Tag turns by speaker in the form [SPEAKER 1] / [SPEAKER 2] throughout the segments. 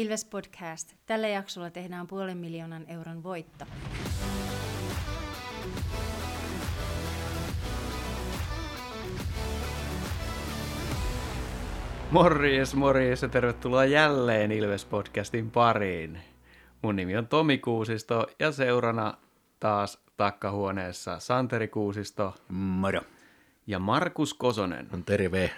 [SPEAKER 1] Ilves Podcast. Tällä jaksolla tehdään puolen miljoonan euron voitto.
[SPEAKER 2] Morjes, morjes ja tervetuloa jälleen Ilves-podcastin pariin. Mun nimi on Tomi Kuusisto ja seurana taas takkahuoneessa Santeri Kuusisto
[SPEAKER 3] Moro.
[SPEAKER 2] ja Markus Kosonen.
[SPEAKER 3] On terve.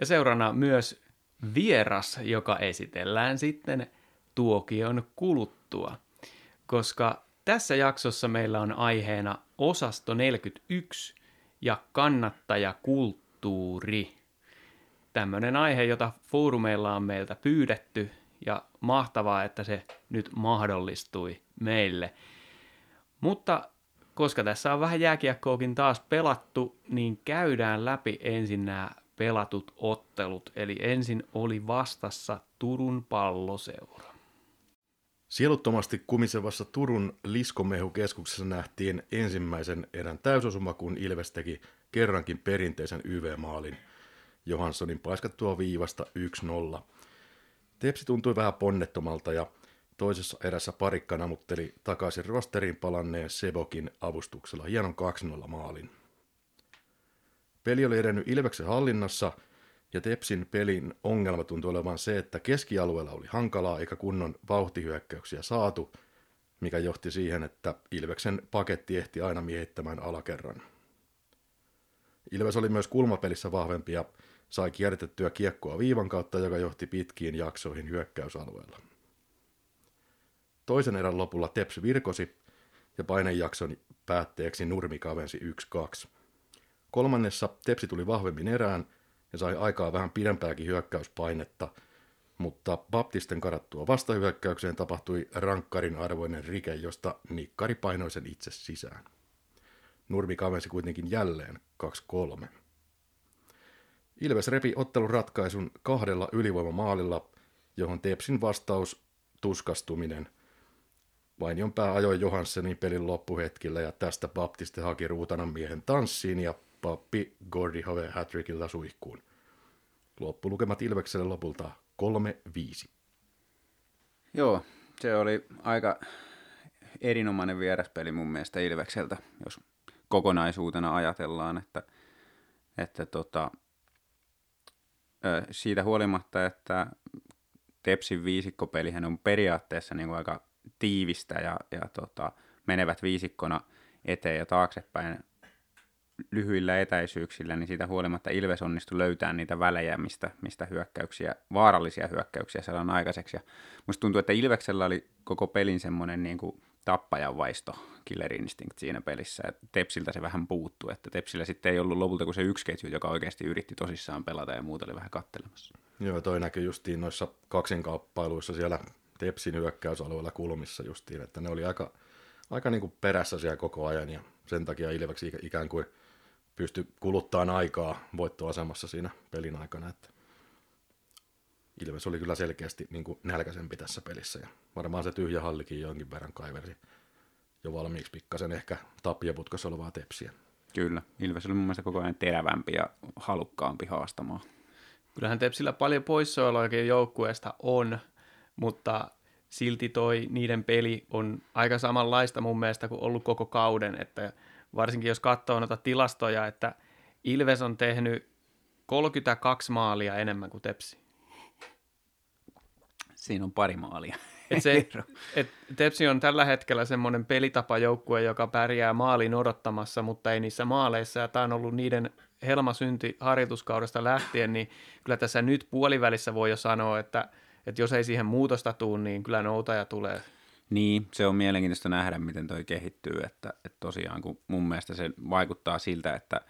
[SPEAKER 2] Ja seurana myös vieras, joka esitellään sitten tuokion kuluttua, koska tässä jaksossa meillä on aiheena osasto 41 ja kannattajakulttuuri. Tämmöinen aihe, jota foorumeilla on meiltä pyydetty ja mahtavaa, että se nyt mahdollistui meille. Mutta koska tässä on vähän jääkiekkoakin taas pelattu, niin käydään läpi ensin nämä pelatut ottelut. Eli ensin oli vastassa Turun palloseura.
[SPEAKER 3] Sieluttomasti kumisevassa Turun Liskomehukeskuksessa nähtiin ensimmäisen erän täysosuma, kun Ilves teki kerrankin perinteisen YV-maalin Johanssonin paiskattua viivasta 1-0. Tepsi tuntui vähän ponnettomalta ja toisessa erässä parikka namutteli takaisin rosteriin palanneen Sebokin avustuksella hienon 2-0 maalin. Peli oli edennyt Ilveksen hallinnassa ja Tepsin pelin ongelma tuntui olevan se, että keskialueella oli hankalaa eikä kunnon vauhtihyökkäyksiä saatu, mikä johti siihen, että Ilveksen paketti ehti aina miehittämään alakerran. Ilves oli myös kulmapelissä vahvempi ja sai kierrätettyä kiekkoa viivan kautta, joka johti pitkiin jaksoihin hyökkäysalueella. Toisen erän lopulla Teps virkosi ja painejakson päätteeksi Nurmi kavensi 1-2. Kolmannessa Tepsi tuli vahvemmin erään ja sai aikaa vähän pidempääkin hyökkäyspainetta, mutta Baptisten karattua vastahyökkäykseen tapahtui rankkarin arvoinen rike, josta Nikkari painoi sen itse sisään. Nurmi kavensi kuitenkin jälleen 2-3. Ilves repi ottelun ratkaisun kahdella ylivoimamaalilla, johon Tepsin vastaus tuskastuminen. Vainion pää ajoi Johanssenin pelin loppuhetkillä ja tästä Baptiste haki ruutanan miehen tanssiin ja pappi Gordy Hove Hattrickilla suihkuun. Loppulukemat Ilvekselle lopulta 3-5.
[SPEAKER 4] Joo, se oli aika erinomainen vieraspeli mun mielestä Ilvekseltä, jos kokonaisuutena ajatellaan, että, että tota, siitä huolimatta, että Tepsin viisikkopelihän on periaatteessa niin kuin aika tiivistä ja, ja tota, menevät viisikkona eteen ja taaksepäin lyhyillä etäisyyksillä, niin siitä huolimatta Ilves onnistui löytämään niitä välejä, mistä, mistä hyökkäyksiä, vaarallisia hyökkäyksiä saadaan aikaiseksi. Ja musta tuntuu, että Ilveksellä oli koko pelin semmoinen niin kuin tappajan vaisto, killer instinct siinä pelissä. Et Tepsiltä se vähän puuttuu, että Tepsillä sitten ei ollut lopulta kuin se yksi ketju, joka oikeasti yritti tosissaan pelata ja muuta oli vähän kattelemassa.
[SPEAKER 3] Joo, toi näkyy justiin noissa kaksinkamppailuissa siellä Tepsin hyökkäysalueella kulmissa justiin, että ne oli aika, aika niin kuin perässä siellä koko ajan ja sen takia Ilveksi ikään kuin pysty kuluttamaan aikaa voittoasemassa siinä pelin aikana, että Ilves oli kyllä selkeästi niin kuin nälkäisempi tässä pelissä ja varmaan se tyhjä hallikin jonkin verran kaiversi jo valmiiksi pikkasen ehkä tappiaputkossa olevaa tepsiä.
[SPEAKER 4] Kyllä, Ilves oli mun mielestä koko ajan terävämpi ja halukkaampi haastamaan.
[SPEAKER 2] Kyllähän Tepsillä paljon poissaoloakin joukkueesta on, mutta silti toi niiden peli on aika samanlaista mun mielestä kuin ollut koko kauden, että varsinkin jos katsoo noita tilastoja, että Ilves on tehnyt 32 maalia enemmän kuin Tepsi.
[SPEAKER 4] Siinä on pari maalia.
[SPEAKER 2] Et se, et Tepsi on tällä hetkellä semmoinen pelitapajoukkue, joka pärjää maalin odottamassa, mutta ei niissä maaleissa. Ja tämä on ollut niiden helmasynti harjoituskaudesta lähtien, niin kyllä tässä nyt puolivälissä voi jo sanoa, että, että jos ei siihen muutosta tule, niin kyllä noutaja tulee.
[SPEAKER 4] Niin, se on mielenkiintoista nähdä, miten toi kehittyy, että, että tosiaan kun mun mielestä se vaikuttaa siltä, että,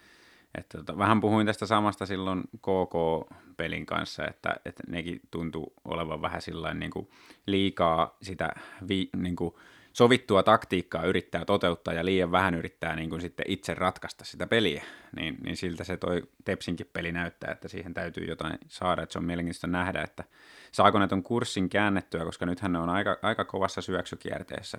[SPEAKER 4] että tota, vähän puhuin tästä samasta silloin KK-pelin kanssa, että, että nekin tuntuu olevan vähän sillain niin kuin liikaa sitä vi, niin kuin sovittua taktiikkaa yrittää toteuttaa ja liian vähän yrittää niin kuin sitten itse ratkaista sitä peliä, niin, niin siltä se toi Tepsinkin peli näyttää, että siihen täytyy jotain saada, että se on mielenkiintoista nähdä, että saako ton kurssin käännettyä, koska nythän ne on aika, aika kovassa syöksykierteessä,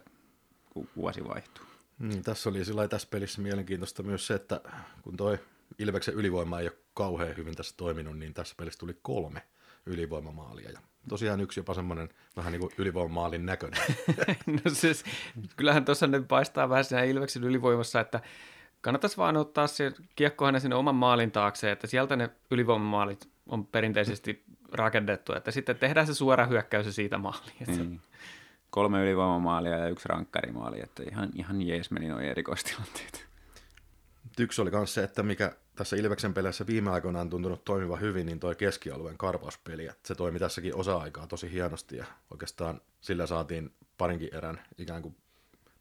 [SPEAKER 4] kun vuosi vaihtuu.
[SPEAKER 3] Mm, tässä oli sillä tässä pelissä mielenkiintoista myös se, että kun toi Ilveksen ylivoima ei ole kauhean hyvin tässä toiminut, niin tässä pelissä tuli kolme ylivoimamaalia. Ja tosiaan yksi jopa semmoinen vähän niin kuin ylivoimamaalin näköinen.
[SPEAKER 2] no siis, kyllähän tuossa nyt paistaa vähän siinä Ilveksen ylivoimassa, että kannattaisi vaan ottaa se kiekko aina sinne oman maalin taakse, että sieltä ne ylivoimamaalit on perinteisesti rakennettu, että sitten tehdään se suora hyökkäys ja siitä maaliin.
[SPEAKER 4] Niin. Kolme ylivoimamaalia ja yksi rankkarimaali, että ihan, ihan jees meni noin erikoistilanteet.
[SPEAKER 3] Yksi oli myös se, että mikä tässä Ilveksen peleissä viime aikoina on tuntunut toimiva hyvin, niin toi keskialueen karvauspeli. Että se toimi tässäkin osa-aikaa tosi hienosti ja oikeastaan sillä saatiin parinkin erän ikään kuin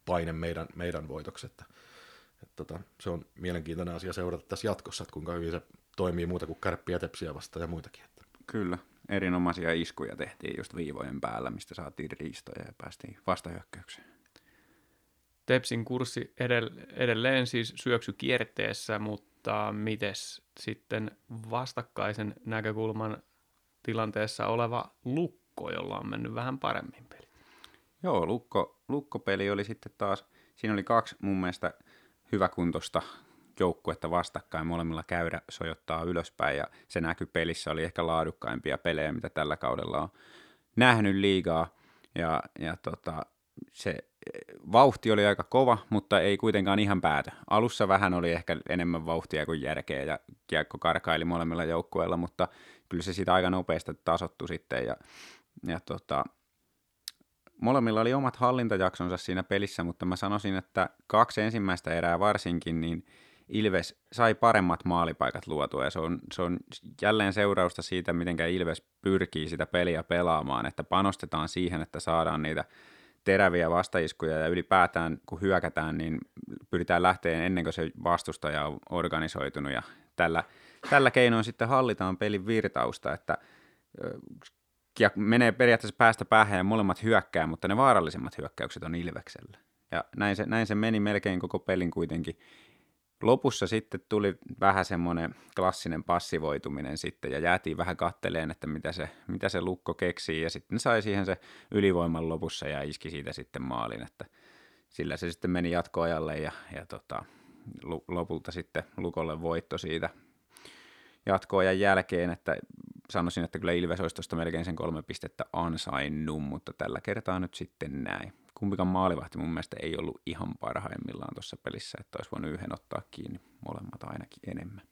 [SPEAKER 3] paine meidän, meidän voitoksi. Että, että tota, se on mielenkiintoinen asia seurata tässä jatkossa, että kuinka hyvin se toimii muuta kuin kärppiä, tepsiä vastaan ja muitakin. Että.
[SPEAKER 4] Kyllä, erinomaisia iskuja tehtiin just viivojen päällä, mistä saatiin riistoja ja päästiin vastahyökkäykseen.
[SPEAKER 2] Tepsin kurssi edelleen siis syöksy kierteessä, mutta mites sitten vastakkaisen näkökulman tilanteessa oleva Lukko, jolla on mennyt vähän paremmin peli?
[SPEAKER 4] Joo, Lukko, Lukko-peli oli sitten taas, siinä oli kaksi mun mielestä hyväkuntoista joukkuetta vastakkain, molemmilla käydä sojottaa ylöspäin ja se näky pelissä oli ehkä laadukkaimpia pelejä, mitä tällä kaudella on nähnyt liigaa ja, ja tota, se vauhti oli aika kova, mutta ei kuitenkaan ihan päätä. Alussa vähän oli ehkä enemmän vauhtia kuin järkeä ja kiekko karkaili molemmilla joukkueilla, mutta kyllä se siitä aika nopeasti tasottu sitten ja, ja tota, molemmilla oli omat hallintajaksonsa siinä pelissä, mutta mä sanoisin, että kaksi ensimmäistä erää varsinkin, niin Ilves sai paremmat maalipaikat luotua ja se on, se on jälleen seurausta siitä, miten Ilves pyrkii sitä peliä pelaamaan, että panostetaan siihen, että saadaan niitä teräviä vastaiskuja ja ylipäätään kun hyökätään, niin pyritään lähteen ennen kuin se vastustaja on organisoitunut ja tällä, tällä keinoin sitten hallitaan pelin virtausta, että ja menee periaatteessa päästä päähän ja molemmat hyökkää, mutta ne vaarallisemmat hyökkäykset on Ilveksellä. Ja näin se, näin se meni melkein koko pelin kuitenkin lopussa sitten tuli vähän semmoinen klassinen passivoituminen sitten ja jäätiin vähän katteleen, että mitä se, mitä se lukko keksii. Ja sitten sai siihen se ylivoiman lopussa ja iski siitä sitten maalin, että sillä se sitten meni jatkoajalle ja, ja tota, lopulta sitten lukolle voitto siitä jatkoajan jälkeen, että sanoisin, että kyllä Ilves olisi tuosta melkein sen kolme pistettä ansainnut, mutta tällä kertaa nyt sitten näin kumpikaan maalivahti mun mielestä ei ollut ihan parhaimmillaan tuossa pelissä, että olisi voinut yhden ottaa kiinni, molemmat ainakin enemmän.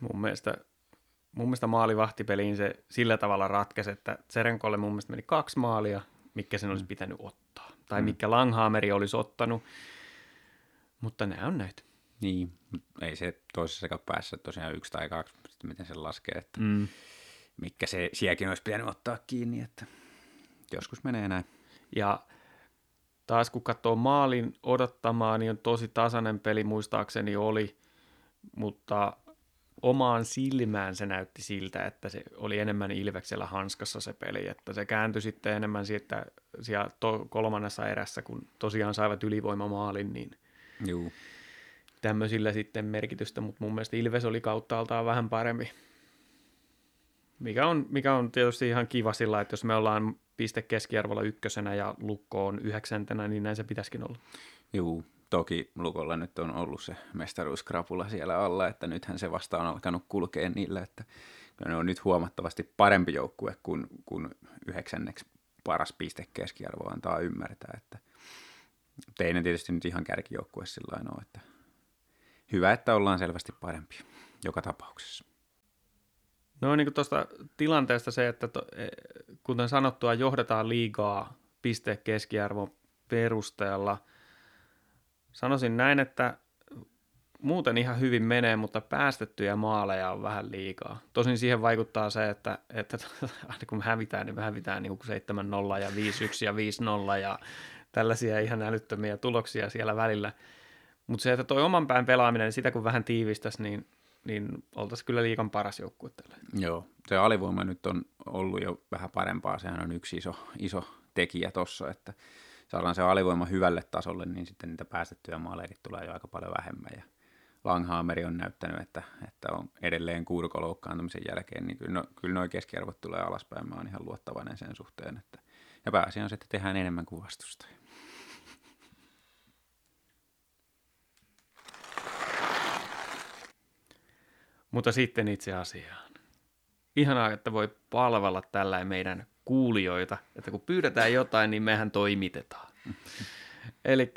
[SPEAKER 2] Mun mielestä, mun mielestä maalivahtipeliin se sillä tavalla ratkesi, että Serenkolle mun mielestä meni kaksi maalia, mikä sen olisi mm. pitänyt ottaa. Tai mm. mikä Langhaameri olisi ottanut, mutta nämä on näitä.
[SPEAKER 4] Niin, ei se toisessa päässä tosiaan yksi tai kaksi, miten se laskee, että mm. mikä se sielläkin olisi pitänyt ottaa kiinni, että joskus menee näin.
[SPEAKER 2] Ja taas kun katsoo maalin odottamaa, niin on tosi tasainen peli muistaakseni oli, mutta omaan silmään se näytti siltä, että se oli enemmän Ilveksellä hanskassa se peli, että se kääntyi sitten enemmän siitä siellä to- kolmannessa erässä, kun tosiaan saivat ylivoimamaalin, niin Juu. Tämmöisillä sitten merkitystä, mutta mun mielestä Ilves oli kauttaaltaan vähän parempi. Mikä on, mikä on tietysti ihan kiva sillä, että jos me ollaan piste keskiarvolla ykkösenä ja Lukko on yhdeksäntenä, niin näin se pitäisikin olla.
[SPEAKER 4] Joo, toki Lukolla nyt on ollut se mestaruuskrapula siellä alla, että nythän se vasta on alkanut kulkea niille, että ne on nyt huomattavasti parempi joukkue kuin, kuin yhdeksänneksi paras piste keskiarvo antaa ymmärtää, että teidän tietysti nyt ihan kärkijoukkue sillä että hyvä, että ollaan selvästi parempi joka tapauksessa.
[SPEAKER 2] No niin kuin tuosta tilanteesta se, että to, e, kuten sanottua, johdetaan liigaa piste keskiarvon perusteella. Sanoisin näin, että muuten ihan hyvin menee, mutta päästettyjä maaleja on vähän liikaa. Tosin siihen vaikuttaa se, että, että aina kun me hävitään, niin me hävitään niin 7-0 ja 5-1 ja 5-0 ja tällaisia ihan älyttömiä tuloksia siellä välillä. Mutta se, että toi oman pään pelaaminen, niin sitä kun vähän tiivistäisi, niin niin oltaisiin kyllä liikan paras joukkue tällä.
[SPEAKER 4] Joo, se alivoima nyt on ollut jo vähän parempaa, sehän on yksi iso, iso tekijä tuossa, että saadaan se alivoima hyvälle tasolle, niin sitten niitä päästettyjä maaleja tulee jo aika paljon vähemmän ja Langhaameri on näyttänyt, että, että on edelleen kuurkoloukkaantumisen jälkeen, niin kyllä, no, kyllä nuo keskiarvot tulee alaspäin. Mä oon ihan luottavainen sen suhteen. Että, ja pääasia on se, että tehdään enemmän kuin vastustaja.
[SPEAKER 2] Mutta sitten itse asiaan. ihanaa, että voi palvella tällä meidän kuulijoita, että kun pyydetään jotain, niin mehän toimitetaan. Eli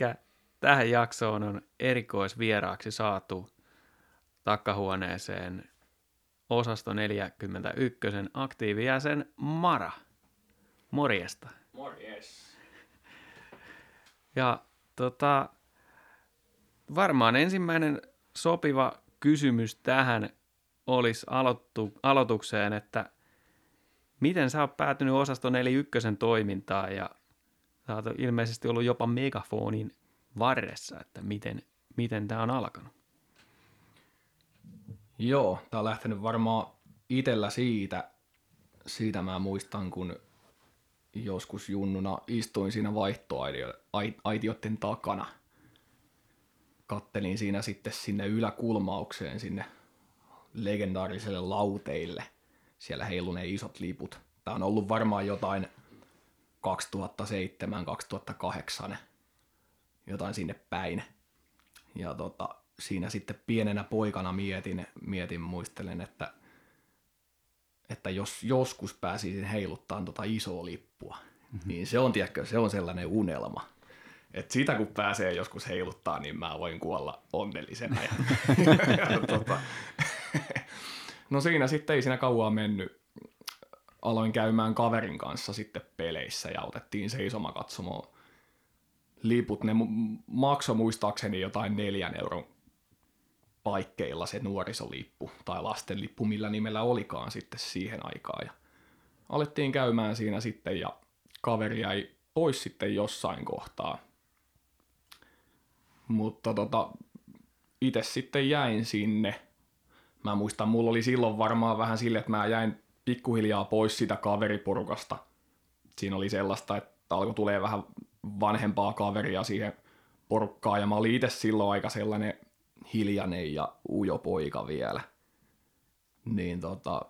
[SPEAKER 2] tähän jaksoon on erikoisvieraaksi saatu takkahuoneeseen osasto 41 aktiivijäsen Mara. Morjesta.
[SPEAKER 5] Morjes.
[SPEAKER 2] Ja tota, varmaan ensimmäinen sopiva kysymys tähän olisi aloittu, aloitukseen, että miten sä oot päätynyt osasto 41 toimintaan ja sä oot ilmeisesti ollut jopa megafonin varressa, että miten, miten tämä on alkanut.
[SPEAKER 5] Joo, tää on lähtenyt varmaan itellä siitä, siitä mä muistan, kun joskus junnuna istuin siinä vaihtoaitioiden takana. Kattelin siinä sitten sinne yläkulmaukseen, sinne legendaariselle lauteille. Siellä heiluneen isot liput. Tämä on ollut varmaan jotain 2007-2008, jotain sinne päin. Ja tota, siinä sitten pienenä poikana mietin, mietin muistelen, että, että jos joskus pääsisin heiluttaa tota isoa lippua, mm-hmm. niin se on, tiedätkö, se on sellainen unelma. Et sitä kun pääsee joskus heiluttaa, niin mä voin kuolla onnellisena. Ja, ja, tota, no siinä sitten ei siinä kauan mennyt. Aloin käymään kaverin kanssa sitten peleissä ja otettiin seisoma katsomaan liput. Ne maksoi muistaakseni jotain neljän euron paikkeilla se nuorisolippu tai lastenlippu, millä nimellä olikaan sitten siihen aikaan. Ja alettiin käymään siinä sitten ja kaveri jäi pois sitten jossain kohtaa. Mutta tota, itse sitten jäin sinne. Mä muistan, mulla oli silloin varmaan vähän sille, että mä jäin pikkuhiljaa pois sitä kaveriporukasta. Siinä oli sellaista, että alkoi tulee vähän vanhempaa kaveria siihen porukkaan ja mä olin itse silloin aika sellainen hiljainen ja ujo poika vielä. Niin tota,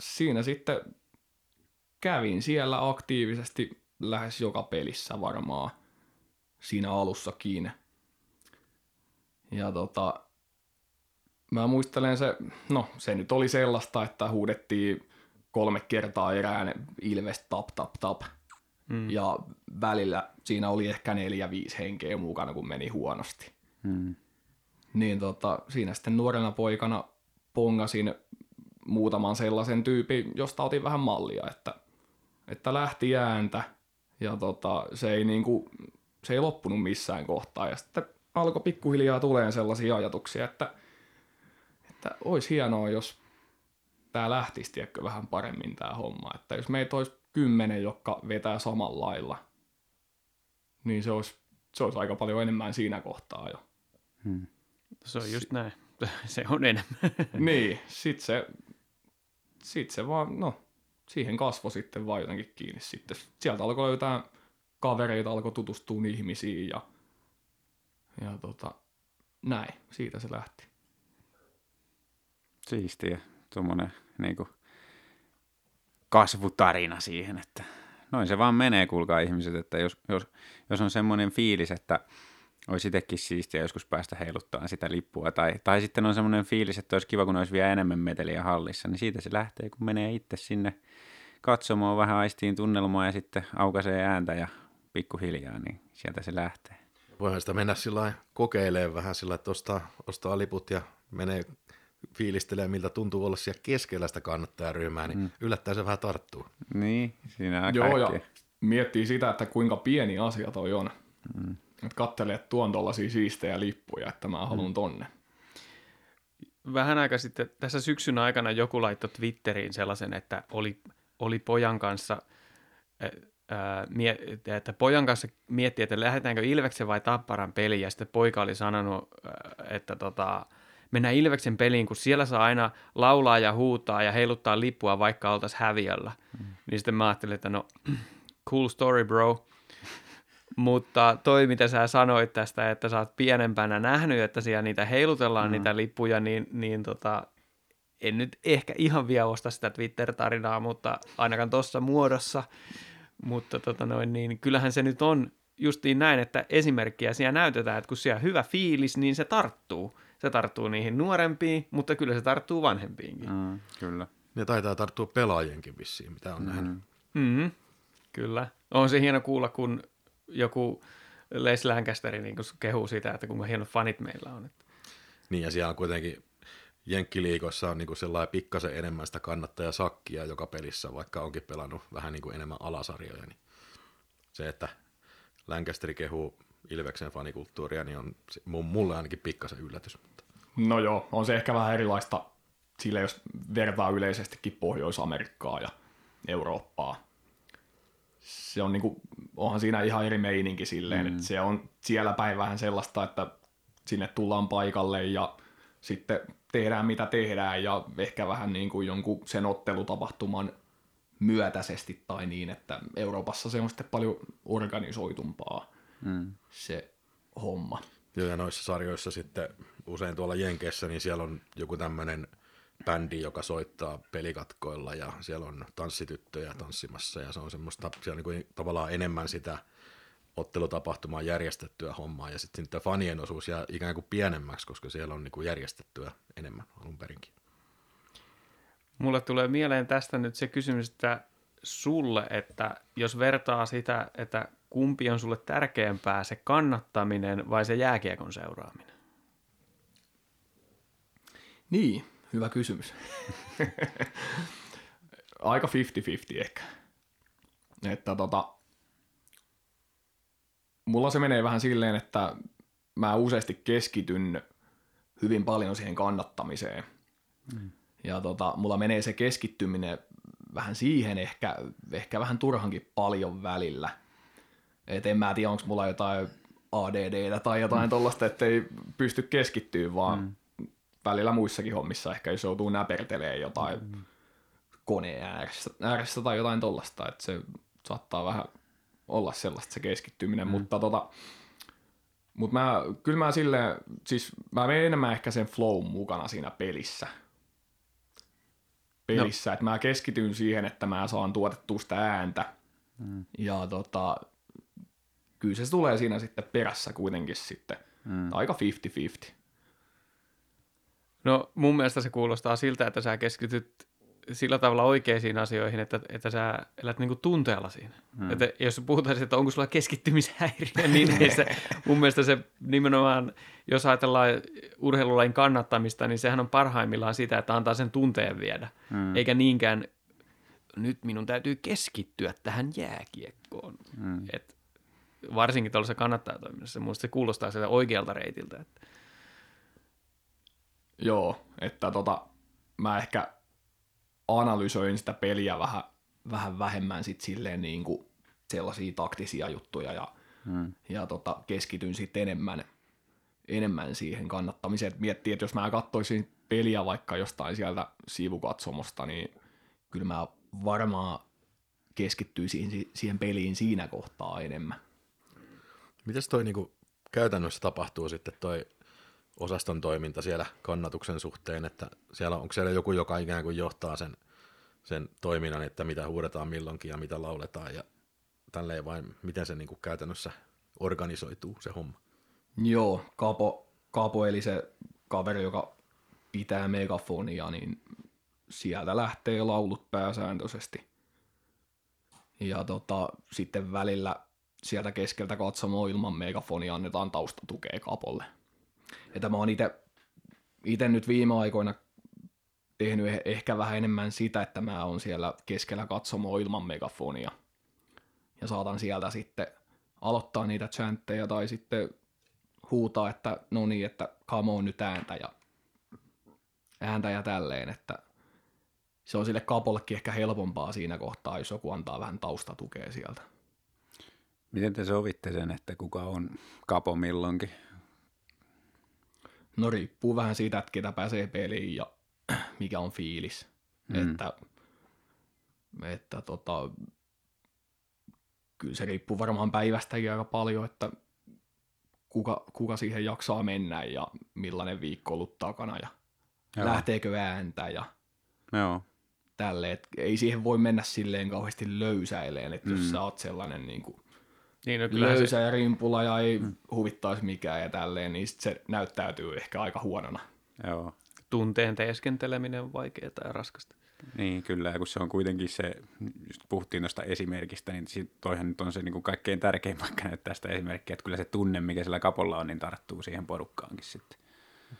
[SPEAKER 5] siinä sitten kävin siellä aktiivisesti lähes joka pelissä varmaan siinä alussakin. Ja tota, mä muistelen se, no se nyt oli sellaista, että huudettiin kolme kertaa erään Ilves tap tap tap. Mm. Ja välillä siinä oli ehkä neljä viisi henkeä mukana, kun meni huonosti. Mm. Niin tota, siinä sitten nuorena poikana pongasin muutaman sellaisen tyypin, josta otin vähän mallia, että, että lähti ääntä ja tota, se, ei niinku, se ei loppunut missään kohtaa. Ja sitten alkoi pikkuhiljaa tuleen sellaisia ajatuksia, että, että olisi hienoa, jos tämä lähtisi tiedätkö, vähän paremmin tämä homma. Että jos meitä olisi kymmenen, jotka vetää samalla lailla, niin se olisi, se olisi aika paljon enemmän siinä kohtaa jo.
[SPEAKER 2] Hmm. Se on just näin. Se on enemmän.
[SPEAKER 5] niin, sit se, sit se vaan, no, siihen kasvoi sitten vaan jotenkin kiinni sitten. Sieltä alkoi löytää kavereita, alkoi tutustua ihmisiin ja, ja tota, näin, siitä se lähti.
[SPEAKER 4] Siistiä, tuommoinen niinku kasvutarina siihen, että noin se vaan menee, kuulkaa ihmiset, että jos, jos, jos on semmoinen fiilis, että olisi itsekin siistiä joskus päästä heiluttaa sitä lippua. Tai, tai sitten on semmoinen fiilis, että olisi kiva, kun olisi vielä enemmän meteliä hallissa. Niin siitä se lähtee, kun menee itse sinne katsomaan vähän aistiin tunnelmaa ja sitten aukaisee ääntä ja pikkuhiljaa, niin sieltä se lähtee.
[SPEAKER 3] Voihan sitä mennä sillä kokeilemaan vähän sillä että ostaa, ostaa liput ja menee fiilistelee, miltä tuntuu olla siellä keskellä sitä kannattajaryhmää, niin mm. yllättäen se vähän tarttuu.
[SPEAKER 4] Niin, siinä on
[SPEAKER 5] Joo, ja miettii sitä, että kuinka pieni asia toi on. Mm. Että katselee, että tuon tuollaisia siistejä lippuja, että mä haluan mm. tonne.
[SPEAKER 2] Vähän aika sitten, tässä syksyn aikana joku laittoi Twitteriin sellaisen, että oli, oli pojan kanssa, että pojan kanssa miettii, että lähdetäänkö Ilveksen vai Tapparan peliin, ja sitten poika oli sanonut, että tota, mennään Ilveksen peliin, kun siellä saa aina laulaa ja huutaa ja heiluttaa lippua, vaikka oltaisiin häviöllä. Mm. Niin sitten mä ajattelin, että no, cool story bro, mutta toi, mitä sä sanoit tästä, että sä oot pienempänä nähnyt, että siellä niitä heilutellaan mm. niitä lippuja, niin, niin tota, en nyt ehkä ihan vielä osta sitä Twitter-tarinaa, mutta ainakaan tuossa muodossa. Mutta tota noin, niin kyllähän se nyt on justiin näin, että esimerkkiä siellä näytetään, että kun siellä hyvä fiilis, niin se tarttuu. Se tarttuu niihin nuorempiin, mutta kyllä se tarttuu vanhempiinkin.
[SPEAKER 4] Mm, kyllä.
[SPEAKER 3] Ne taitaa tarttua pelaajienkin vissiin, mitä on mm. nähnyt.
[SPEAKER 2] Mm, kyllä. On se hieno kuulla, kun joku Les Lancasteri niin kehuu sitä, että kuinka hienot fanit meillä on.
[SPEAKER 3] Niin ja siellä on kuitenkin Jenkkiliikossa on niin kuin sellainen pikkasen enemmän sitä kannattajasakkia joka pelissä, vaikka onkin pelannut vähän niin kuin enemmän alasarjoja. Niin se, että Lancasteri kehuu Ilveksen fanikulttuuria, niin on mulle ainakin pikkasen yllätys.
[SPEAKER 5] No joo, on se ehkä vähän erilaista sille, jos vertaa yleisestikin Pohjois-Amerikkaa ja Eurooppaa. Se on niinku, onhan siinä ihan eri meininki silleen, mm. että se on siellä päin vähän sellaista, että sinne tullaan paikalle ja sitten tehdään mitä tehdään ja ehkä vähän niin kuin jonkun sen ottelutapahtuman myötäisesti tai niin, että Euroopassa se on sitten paljon organisoitumpaa mm. se homma.
[SPEAKER 3] Joo, ja noissa sarjoissa sitten usein tuolla Jenkeissä, niin siellä on joku tämmöinen bändi, joka soittaa pelikatkoilla ja siellä on tanssityttöjä tanssimassa ja se on semmoista, siellä on niin tavallaan enemmän sitä ottelutapahtumaan järjestettyä hommaa ja sitten sitten fanien osuus jää ikään kuin pienemmäksi, koska siellä on niin kuin järjestettyä enemmän alun perinkin.
[SPEAKER 2] Mulle tulee mieleen tästä nyt se kysymys, että sulle, että jos vertaa sitä, että kumpi on sulle tärkeämpää, se kannattaminen vai se jääkiekon seuraaminen?
[SPEAKER 5] Niin, hyvä kysymys. Aika 50-50 ehkä. Että tota, mulla se menee vähän silleen, että mä useasti keskityn hyvin paljon siihen kannattamiseen. Mm. Ja tota, mulla menee se keskittyminen vähän siihen ehkä, ehkä vähän turhankin paljon välillä. Et en mä tiedä, onko mulla jotain ADD tai jotain mm. tollasta, ettei pysty keskittyä, vaan mm. välillä muissakin hommissa ehkä jos joutuu näpertelee jotain mm. koneen ääressä, ääressä tai jotain tollasta, että se saattaa vähän olla sellaista se keskittyminen, mm. mutta tota, mutta mä, kyllä mä silleen, siis mä menen enemmän ehkä sen flow mukana siinä pelissä. Pelissä, no. että mä keskityn siihen, että mä saan tuotettua sitä ääntä. Mm. Ja tota, kyllä se tulee siinä sitten perässä kuitenkin sitten. Mm. Aika 50-50.
[SPEAKER 2] No mun mielestä se kuulostaa siltä, että sä keskityt sillä tavalla oikeisiin asioihin, että, että sä elät niinku tunteella siinä. Hmm. Että jos puhutaan että onko sulla keskittymishäiriö, niin ei se, mun mielestä se nimenomaan, jos ajatellaan urheilulain kannattamista, niin sehän on parhaimmillaan sitä, että antaa sen tunteen viedä. Hmm. Eikä niinkään, nyt minun täytyy keskittyä tähän jääkiekkoon. Hmm. Et varsinkin tuollaisessa kannattajatoiminnassa, mun se kuulostaa sieltä oikealta reitiltä. Että...
[SPEAKER 5] Joo, että tota, mä ehkä analysoin sitä peliä vähän, vähän vähemmän sit silleen niin kuin sellaisia taktisia juttuja ja, hmm. ja tota, keskityn sitten enemmän, enemmän siihen kannattamiseen. Et miettii, että jos mä katsoisin peliä vaikka jostain sieltä sivukatsomosta, niin kyllä mä varmaan keskittyisin siihen peliin siinä kohtaa enemmän.
[SPEAKER 3] Mitäs toi niinku käytännössä tapahtuu sitten toi osaston toiminta siellä kannatuksen suhteen, että siellä onko siellä joku, joka ikään kuin johtaa sen, sen toiminnan, että mitä huudetaan milloinkin ja mitä lauletaan ja tälleen vain, miten se niin kuin käytännössä organisoituu se homma.
[SPEAKER 5] Joo, Kapo, Kapo eli se kaveri, joka pitää megafonia, niin sieltä lähtee laulut pääsääntöisesti. Ja tota, sitten välillä sieltä keskeltä katsomaan ilman megafonia annetaan taustatukea Kapolle – että mä oon itse nyt viime aikoina tehnyt eh- ehkä vähän enemmän sitä, että mä oon siellä keskellä katsomoa ilman megafonia. Ja saatan sieltä sitten aloittaa niitä chantteja tai sitten huutaa, että no niin, että come on nyt ääntä ja ääntä ja tälleen, että se on sille kapollekin ehkä helpompaa siinä kohtaa, jos joku antaa vähän taustatukea sieltä.
[SPEAKER 4] Miten te sovitte sen, että kuka on kapo milloinkin?
[SPEAKER 5] No riippuu vähän siitä, että ketä pääsee peliin ja mikä on fiilis. Mm. Että, että tota, kyllä se riippuu varmaan päivästäkin aika paljon, että kuka, kuka siihen jaksaa mennä ja millainen viikko on ollut takana ja Joo. lähteekö ääntä ja
[SPEAKER 4] Joo.
[SPEAKER 5] tälle. Et ei siihen voi mennä silleen kauheasti löysäileen, että mm. jos sä oot sellainen niin kuin
[SPEAKER 2] Niin, no
[SPEAKER 5] löysä ja rimpula ja ei mm. huvittaisi mikään ja tälleen, niin sit se näyttäytyy ehkä aika huonona.
[SPEAKER 4] Joo.
[SPEAKER 2] tunteen teeskenteleminen on vaikeaa ja raskasta.
[SPEAKER 4] Niin, kyllä, ja kun se on kuitenkin se, just puhuttiin tuosta esimerkistä, niin toihan nyt on se niin kuin kaikkein tärkein vaikka näyttää sitä esimerkkiä, että kyllä se tunne, mikä sillä kapolla on, niin tarttuu siihen porukkaankin sitten.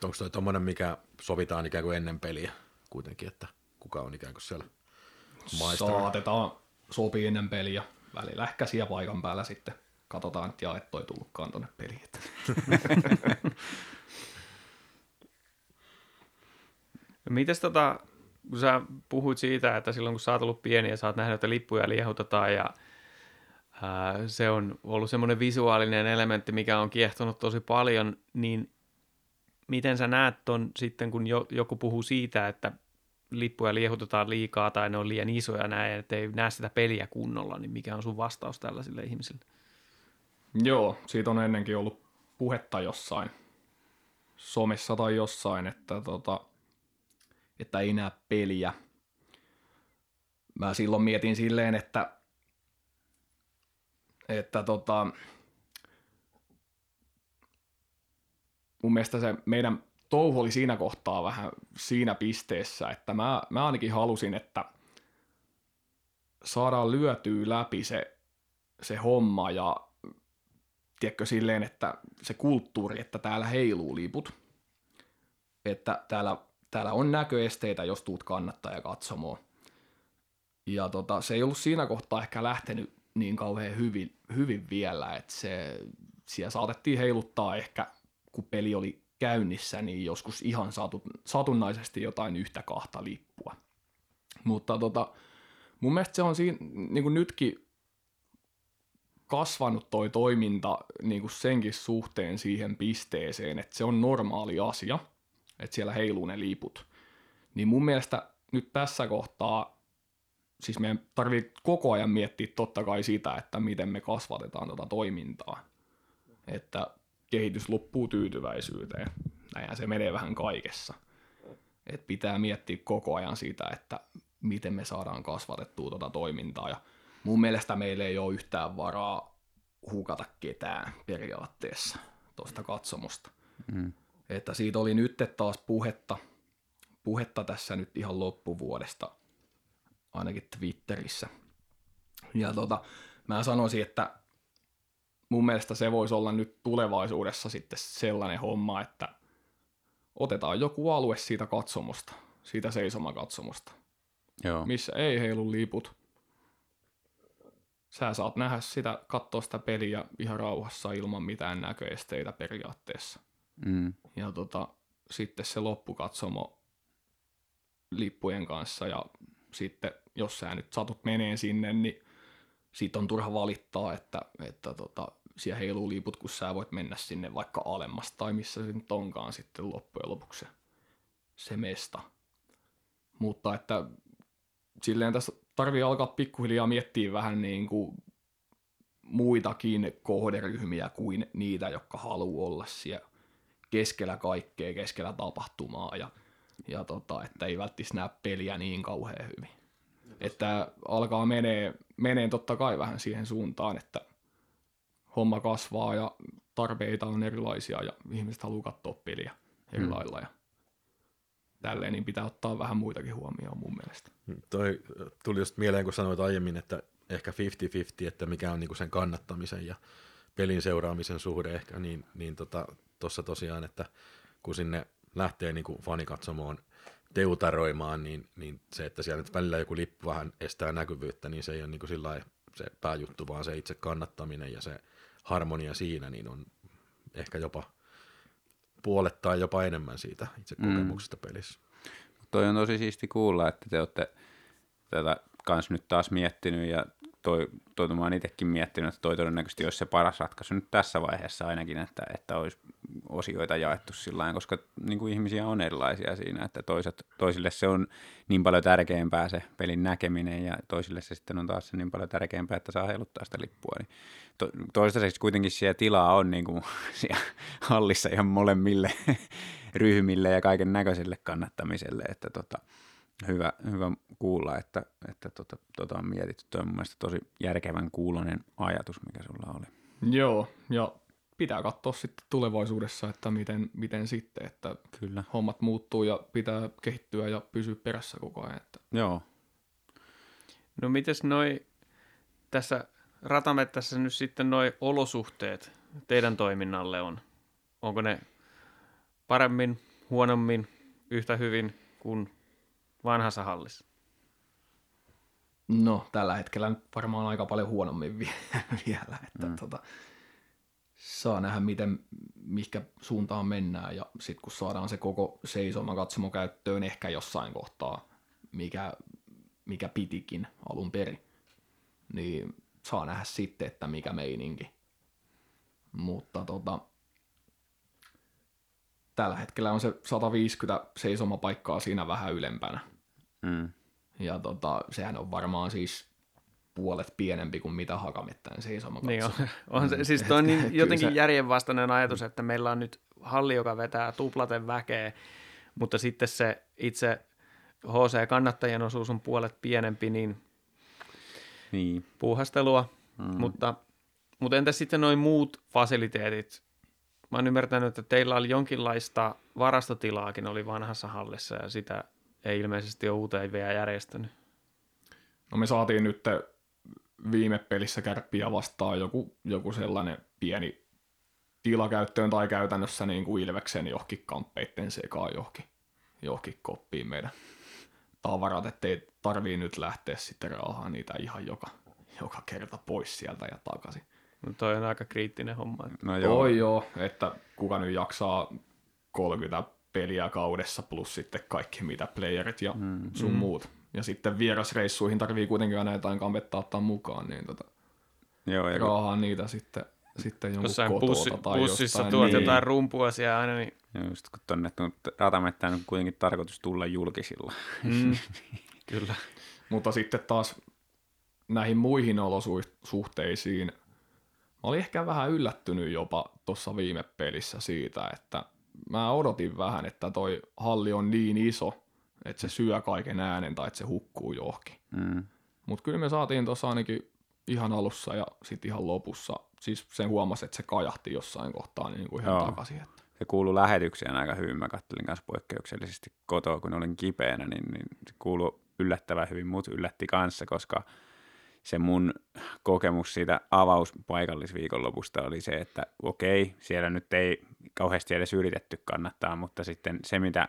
[SPEAKER 3] Onko toi tommonen, mikä sovitaan ikään kuin ennen peliä kuitenkin, että kuka on ikään kuin siellä maisteri?
[SPEAKER 5] Saatetaan sopii ennen peliä. Välillä ehkä siellä paikan päällä sitten katsotaan, että jaa, et toi tullutkaan tonne peliin.
[SPEAKER 2] Mites tota, kun sä puhuit siitä, että silloin kun sä oot ollut pieni ja sä oot nähnyt, että lippuja liehutetaan ja ää, se on ollut semmoinen visuaalinen elementti, mikä on kiehtonut tosi paljon, niin miten sä näet ton sitten, kun jo, joku puhuu siitä, että lippuja liehutetaan liikaa tai ne on liian isoja näin, että ei näe sitä peliä kunnolla, niin mikä on sun vastaus tällaisille ihmisille?
[SPEAKER 5] Joo, siitä on ennenkin ollut puhetta jossain somessa tai jossain, että, tota, että ei näe peliä. Mä silloin mietin silleen, että, että tota, mun mielestä se meidän touhu oli siinä kohtaa vähän siinä pisteessä, että mä, mä ainakin halusin, että saadaan lyötyä läpi se, se homma ja tiedätkö silleen, että se kulttuuri, että täällä heiluu liput, että täällä, täällä on näköesteitä, jos tuut kannattaja katsomaan. Ja tota, se ei ollut siinä kohtaa ehkä lähtenyt niin kauhean hyvin, hyvin vielä, että se, siellä saatettiin heiluttaa ehkä, kun peli oli käynnissä, niin joskus ihan satu, satunnaisesti jotain yhtä kahta lippua. Mutta tota, mun mielestä se on siinä, niin kuin nytkin kasvanut toi toiminta niin kuin senkin suhteen siihen pisteeseen, että se on normaali asia, että siellä heiluu ne liput. Niin mun mielestä nyt tässä kohtaa, siis meidän tarvii koko ajan miettiä totta kai sitä, että miten me kasvatetaan tota toimintaa. Että kehitys loppuu tyytyväisyyteen. Näinhän se menee vähän kaikessa. Et pitää miettiä koko ajan sitä, että miten me saadaan kasvatettua tuota toimintaa. Ja mun mielestä meillä ei ole yhtään varaa hukata ketään periaatteessa tuosta katsomusta.
[SPEAKER 4] Mm.
[SPEAKER 5] Että siitä oli nyt taas puhetta, puhetta tässä nyt ihan loppuvuodesta, ainakin Twitterissä. Ja tota, mä sanoisin, että mun mielestä se voisi olla nyt tulevaisuudessa sitten sellainen homma, että otetaan joku alue siitä katsomusta, siitä seisomakatsomusta,
[SPEAKER 4] Joo.
[SPEAKER 5] missä ei heilu liput. Sä saat nähdä sitä, katsoa sitä peliä ihan rauhassa ilman mitään näköesteitä periaatteessa.
[SPEAKER 4] Mm.
[SPEAKER 5] Ja tota, sitten se loppukatsomo lippujen kanssa ja sitten jos sä nyt satut menee sinne, niin siitä on turha valittaa, että, että tota, siellä heiluu liput, kun sä voit mennä sinne vaikka alemmas tai missä se nyt onkaan sitten loppujen lopuksi se, se mesta. Mutta että silleen tässä tarvii alkaa pikkuhiljaa miettiä vähän niin kuin muitakin kohderyhmiä kuin niitä, jotka haluaa olla siellä keskellä kaikkea, keskellä tapahtumaa ja, ja tota, että ei välttis näe peliä niin kauhean hyvin. Että alkaa menee, menee totta kai vähän siihen suuntaan, että homma kasvaa ja tarpeita on erilaisia ja ihmiset haluaa katsoa peliä eri
[SPEAKER 4] Mm.
[SPEAKER 5] lailla ja tälleen, niin pitää ottaa vähän muitakin huomioon mun mielestä.
[SPEAKER 3] Toi äh, tuli just mieleen, kun sanoit aiemmin, että ehkä 50-50, että mikä on niinku sen kannattamisen ja pelin seuraamisen suhde ehkä, niin, niin tota, tuossa tosiaan, että kun sinne lähtee niinku fanikatsomoon teutaroimaan, niin, niin se, että siellä nyt välillä joku lippu vähän estää näkyvyyttä, niin se ei ole niinku sillä se pääjuttu, vaan se itse kannattaminen ja se harmonia siinä, niin on ehkä jopa puolet tai jopa enemmän siitä itse
[SPEAKER 4] Mm.
[SPEAKER 3] kokemuksesta pelissä.
[SPEAKER 4] Toi on tosi siisti kuulla, että te olette tätä kans nyt taas miettinyt ja toi, toi mä oon itsekin miettinyt, että toi todennäköisesti olisi se paras ratkaisu nyt tässä vaiheessa ainakin, että, että olisi osioita jaettu sillä koska niin kuin ihmisiä on erilaisia siinä, että toiset, toisille se on niin paljon tärkeämpää se pelin näkeminen ja toisille se sitten on taas se niin paljon tärkeämpää, että saa heiluttaa sitä lippua. Niin to, toistaiseksi kuitenkin siellä tilaa on niin kuin siellä hallissa ihan molemmille ryhmille ja kaiken näköiselle kannattamiselle, että tota, hyvä, hyvä kuulla, että, että tota, tota on mietitty. Tuo on mun mielestä tosi järkevän kuulonen ajatus, mikä sulla oli.
[SPEAKER 5] Joo, ja pitää katsoa sitten tulevaisuudessa, että miten, miten sitten, että
[SPEAKER 4] Kyllä.
[SPEAKER 5] hommat muuttuu ja pitää kehittyä ja pysyä perässä koko ajan. Että
[SPEAKER 4] Joo.
[SPEAKER 2] No mites noi tässä ratamettässä nyt sitten noi olosuhteet teidän toiminnalle on? Onko ne paremmin, huonommin, yhtä hyvin kuin vanhassa hallissa?
[SPEAKER 5] No, tällä hetkellä nyt varmaan aika paljon huonommin vie- vielä, että mm. tota, saa nähdä, miten, mihinkä suuntaan mennään, ja sitten kun saadaan se koko seisoma katsomo käyttöön ehkä jossain kohtaa, mikä, mikä pitikin alun perin, niin saa nähdä sitten, että mikä meininki. Mutta tota, tällä hetkellä on se 150 seisomapaikkaa siinä vähän ylempänä.
[SPEAKER 4] Mm.
[SPEAKER 5] Ja tota, sehän on varmaan siis puolet pienempi kuin mitä Hakamettäin seisoma
[SPEAKER 2] Niin on, on se, siis toi on niin jotenkin
[SPEAKER 5] se-
[SPEAKER 2] järjenvastainen ajatus, että meillä on nyt halli, joka vetää tuplaten väkeä, mutta sitten se itse HC-kannattajien osuus on puolet pienempi, niin
[SPEAKER 4] Niin.
[SPEAKER 2] puuhastelua, mm. mutta, mutta entäs sitten noin muut fasiliteetit? Mä oon ymmärtänyt, että teillä oli jonkinlaista varastotilaakin oli vanhassa hallissa ja sitä ei ilmeisesti ole uuteen vielä järjestänyt.
[SPEAKER 5] No me saatiin nyt viime pelissä kärppiä vastaan joku, joku sellainen pieni tila käyttöön tai käytännössä niin kuin Ilveksen johonkin kamppeitten sekaan johonkin, johonkin koppiin meidän tavarat, ettei tarvii nyt lähteä sitten raahaan niitä ihan joka, joka kerta pois sieltä ja takaisin.
[SPEAKER 2] No toi on aika kriittinen homma. että-
[SPEAKER 4] No
[SPEAKER 5] Joo. Oi joo, että kuka nyt jaksaa 30 peliä kaudessa plus sitten kaikki mitä playerit ja mm, sun mm. muut. Ja sitten vierasreissuihin tarvii kuitenkin aina jotain kampetta ottaa mukaan, niin tota,
[SPEAKER 4] Joo, ja kun,
[SPEAKER 5] raahaa niitä sitten, sitten jonkun
[SPEAKER 2] Jossain
[SPEAKER 5] kotota
[SPEAKER 2] bussi,
[SPEAKER 5] tai
[SPEAKER 2] bussissa
[SPEAKER 5] jostain.
[SPEAKER 2] tuot
[SPEAKER 5] niin.
[SPEAKER 2] jotain rumpua siellä aina, niin
[SPEAKER 4] ja just kun tonne kun ratamettään on kuitenkin tarkoitus tulla julkisilla.
[SPEAKER 2] mm, kyllä.
[SPEAKER 5] Mutta sitten taas näihin muihin olosuhteisiin, mä olin ehkä vähän yllättynyt jopa tuossa viime pelissä siitä, että mä odotin vähän, että toi halli on niin iso, että se syö kaiken äänen tai että se hukkuu johonkin.
[SPEAKER 4] Mm.
[SPEAKER 5] Mutta kyllä me saatiin tuossa ainakin ihan alussa ja sitten ihan lopussa, siis sen huomasi, että se kajahti jossain kohtaa niin kuin ihan
[SPEAKER 4] Joo.
[SPEAKER 5] takaisin. Että.
[SPEAKER 4] Se kuului lähetykseen aika hyvin. Mä kattelin kanssa poikkeuksellisesti kotoa, kun olin kipeänä, niin, niin se kuului yllättävän hyvin. Mut yllätti kanssa, koska se mun kokemus siitä avauspaikallisviikonlopusta oli se, että okei, siellä nyt ei kauheasti edes yritetty kannattaa, mutta sitten se, mitä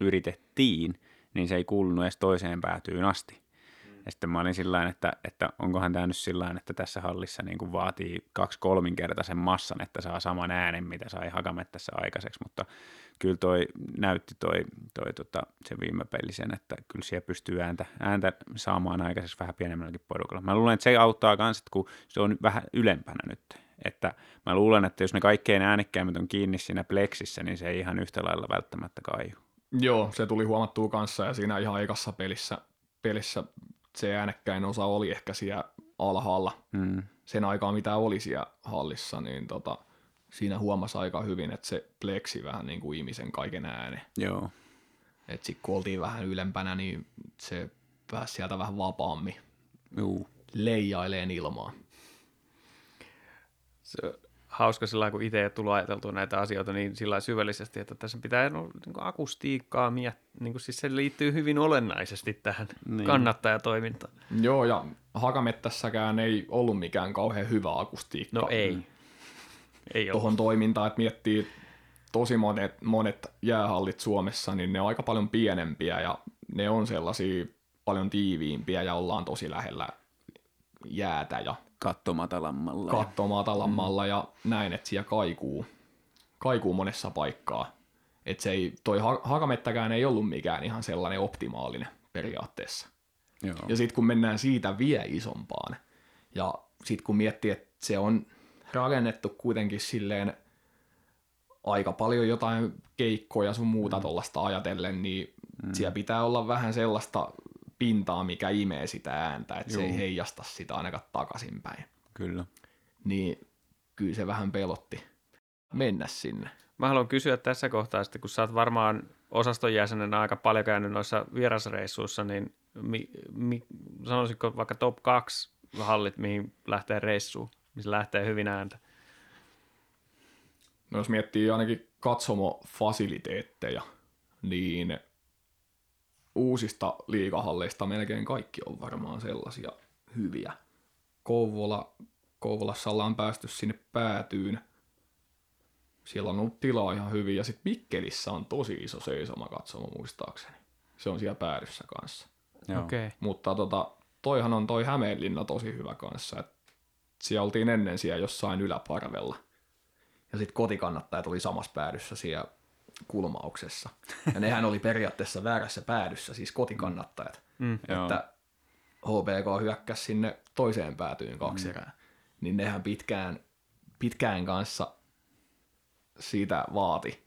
[SPEAKER 4] yritettiin, niin se ei kuulunut edes toiseen päätyyn asti. Ja sitten mä olin sillä että, että onkohan tämä nyt sillä että tässä hallissa niin kuin vaatii kaksi kolminkertaisen massan, että saa saman äänen, mitä sai Hakamettässä aikaiseksi, mutta kyllä toi näytti toi, toi tota, se viime peli sen, että kyllä siellä pystyy ääntä, ääntä saamaan aikaiseksi vähän pienemmälläkin porukalla. Mä luulen, että se auttaa myös, että kun se on vähän ylempänä nyt, että mä luulen, että jos ne kaikkein äänekkäimmät on kiinni siinä pleksissä, niin se ei ihan yhtä lailla välttämättä kaiu.
[SPEAKER 5] Joo, se tuli huomattua kanssa ja siinä ihan ekassa pelissä, pelissä se äänekkäin osa oli ehkä siellä alhaalla
[SPEAKER 4] Mm.
[SPEAKER 5] sen aikaa, mitä oli siellä hallissa, niin tota, siinä huomasi aika hyvin, että se pleksi vähän niin kuin ihmisen kaiken äänen.
[SPEAKER 4] Joo.
[SPEAKER 5] Et sit kun oltiin vähän ylempänä, niin se pääsi sieltä vähän vapaammin
[SPEAKER 2] Juu.
[SPEAKER 5] leijaileen ilmaa.
[SPEAKER 2] Se hauska sillä kun itse ei tullut ajateltua näitä asioita niin sillä syvällisesti, että tässä pitää no, niin kuin akustiikkaa miettiä. Niin kuin, siis se liittyy hyvin olennaisesti tähän
[SPEAKER 4] Niin.
[SPEAKER 2] kannattajatoimintaan.
[SPEAKER 5] Joo, ja Hakamettässäkään ei ollut mikään kauhean hyvä akustiikka.
[SPEAKER 2] No ei. Ei ole.
[SPEAKER 5] Tuohon toimintaan, että miettii tosi monet, monet jäähallit Suomessa, niin ne on aika paljon pienempiä ja ne on sellaisia paljon tiiviimpiä ja ollaan tosi lähellä jäätä ja
[SPEAKER 4] Katto matalammalla.
[SPEAKER 5] mm. ja näin, että siellä kaikuu, kaikuu monessa paikkaa. Että se ei, toi ha- hakamettäkään ei ollut mikään ihan sellainen optimaalinen periaatteessa.
[SPEAKER 4] Joo.
[SPEAKER 5] Ja sitten kun mennään siitä vie isompaan, ja sitten kun miettii, että se on rakennettu kuitenkin silleen aika paljon jotain keikkoja sun muuta tuollaista ajatellen, niin mm. siellä pitää olla vähän sellaista pintaa, mikä imee sitä ääntä, että se ei heijasta sitä ainakaan takaisinpäin.
[SPEAKER 4] Kyllä.
[SPEAKER 5] Niin kyllä se vähän pelotti mennä sinne.
[SPEAKER 2] Mä haluan kysyä tässä kohtaa, sitten, kun sä oot varmaan osaston jäsenenä aika paljon käynyt noissa vierasreissuissa, niin mi, mi, sanoisitko vaikka top 2 hallit, mihin lähtee reissuun, missä lähtee hyvin ääntä?
[SPEAKER 5] No jos miettii ainakin katsomofasiliteetteja, niin uusista liikahalleista melkein kaikki on varmaan sellaisia hyviä. Kouvola, Kouvolassa ollaan päästy sinne päätyyn. Siellä on ollut tilaa ihan hyvin ja sitten Mikkelissä on tosi iso seisoma katsomo muistaakseni. Se on siellä päädyssä kanssa.
[SPEAKER 4] Joo.
[SPEAKER 2] Okay.
[SPEAKER 5] Mutta tota, toihan on toi Hämeenlinna tosi hyvä kanssa. Et siellä oltiin ennen siellä jossain yläparvella. Ja sitten kotikannattajat oli samassa päädyssä siellä kulmauksessa. Ja nehän oli periaatteessa väärässä päädyssä, siis kotikannattajat.
[SPEAKER 2] Mm.
[SPEAKER 4] Joo.
[SPEAKER 5] Että HBK hyökkäsi sinne toiseen päätyyn kaksi erää. Niin nehän pitkään, pitkään kanssa siitä vaati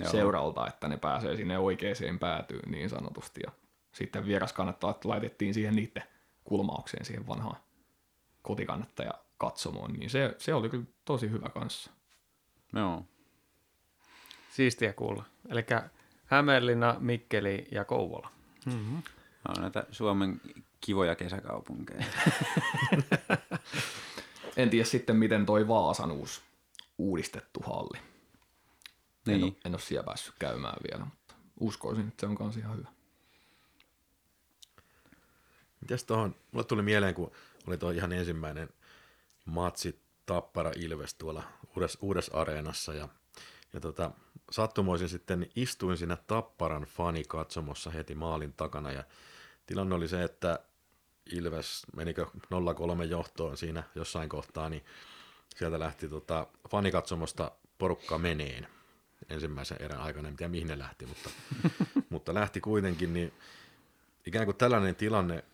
[SPEAKER 4] Joo.
[SPEAKER 5] seuralta, että ne pääsee sinne oikeaan päätyyn niin sanotusti. Ja sitten vieraskannattajat laitettiin siihen niiden kulmaukseen, siihen vanhaan kotikannattaja katsomoon, niin se, se oli kyllä tosi hyvä kanssa.
[SPEAKER 4] Joo.
[SPEAKER 2] Siistiä kuulla. Eli Hämeenlinna, Mikkeli ja Kouvola.
[SPEAKER 4] Nämä on näitä Suomen kivoja kesäkaupunkeja.
[SPEAKER 5] En tiedä sitten, miten toi Vaasan uusi uudistettu halli. En, ole,
[SPEAKER 4] niin.
[SPEAKER 5] en ole siellä päässyt käymään vielä, mutta uskoisin, että se on kanssa ihan hyvä.
[SPEAKER 3] Mites tuohon, mulle tuli mieleen, kun oli tuo ihan ensimmäinen matsi Tappara Ilves tuolla uudessa, uudessa areenassa ja, ja tota, sattumoisin sitten istuin siinä Tapparan fanikatsomossa heti maalin takana ja tilanne oli se, että Ilves menikö 0-3 johtoon siinä jossain kohtaa, niin sieltä lähti tota, fanikatsomosta porukka meneen ensimmäisen erän aikana, en tiedä mihin ne lähti, mutta, mutta lähti kuitenkin, niin ikään kuin tällainen tilanne,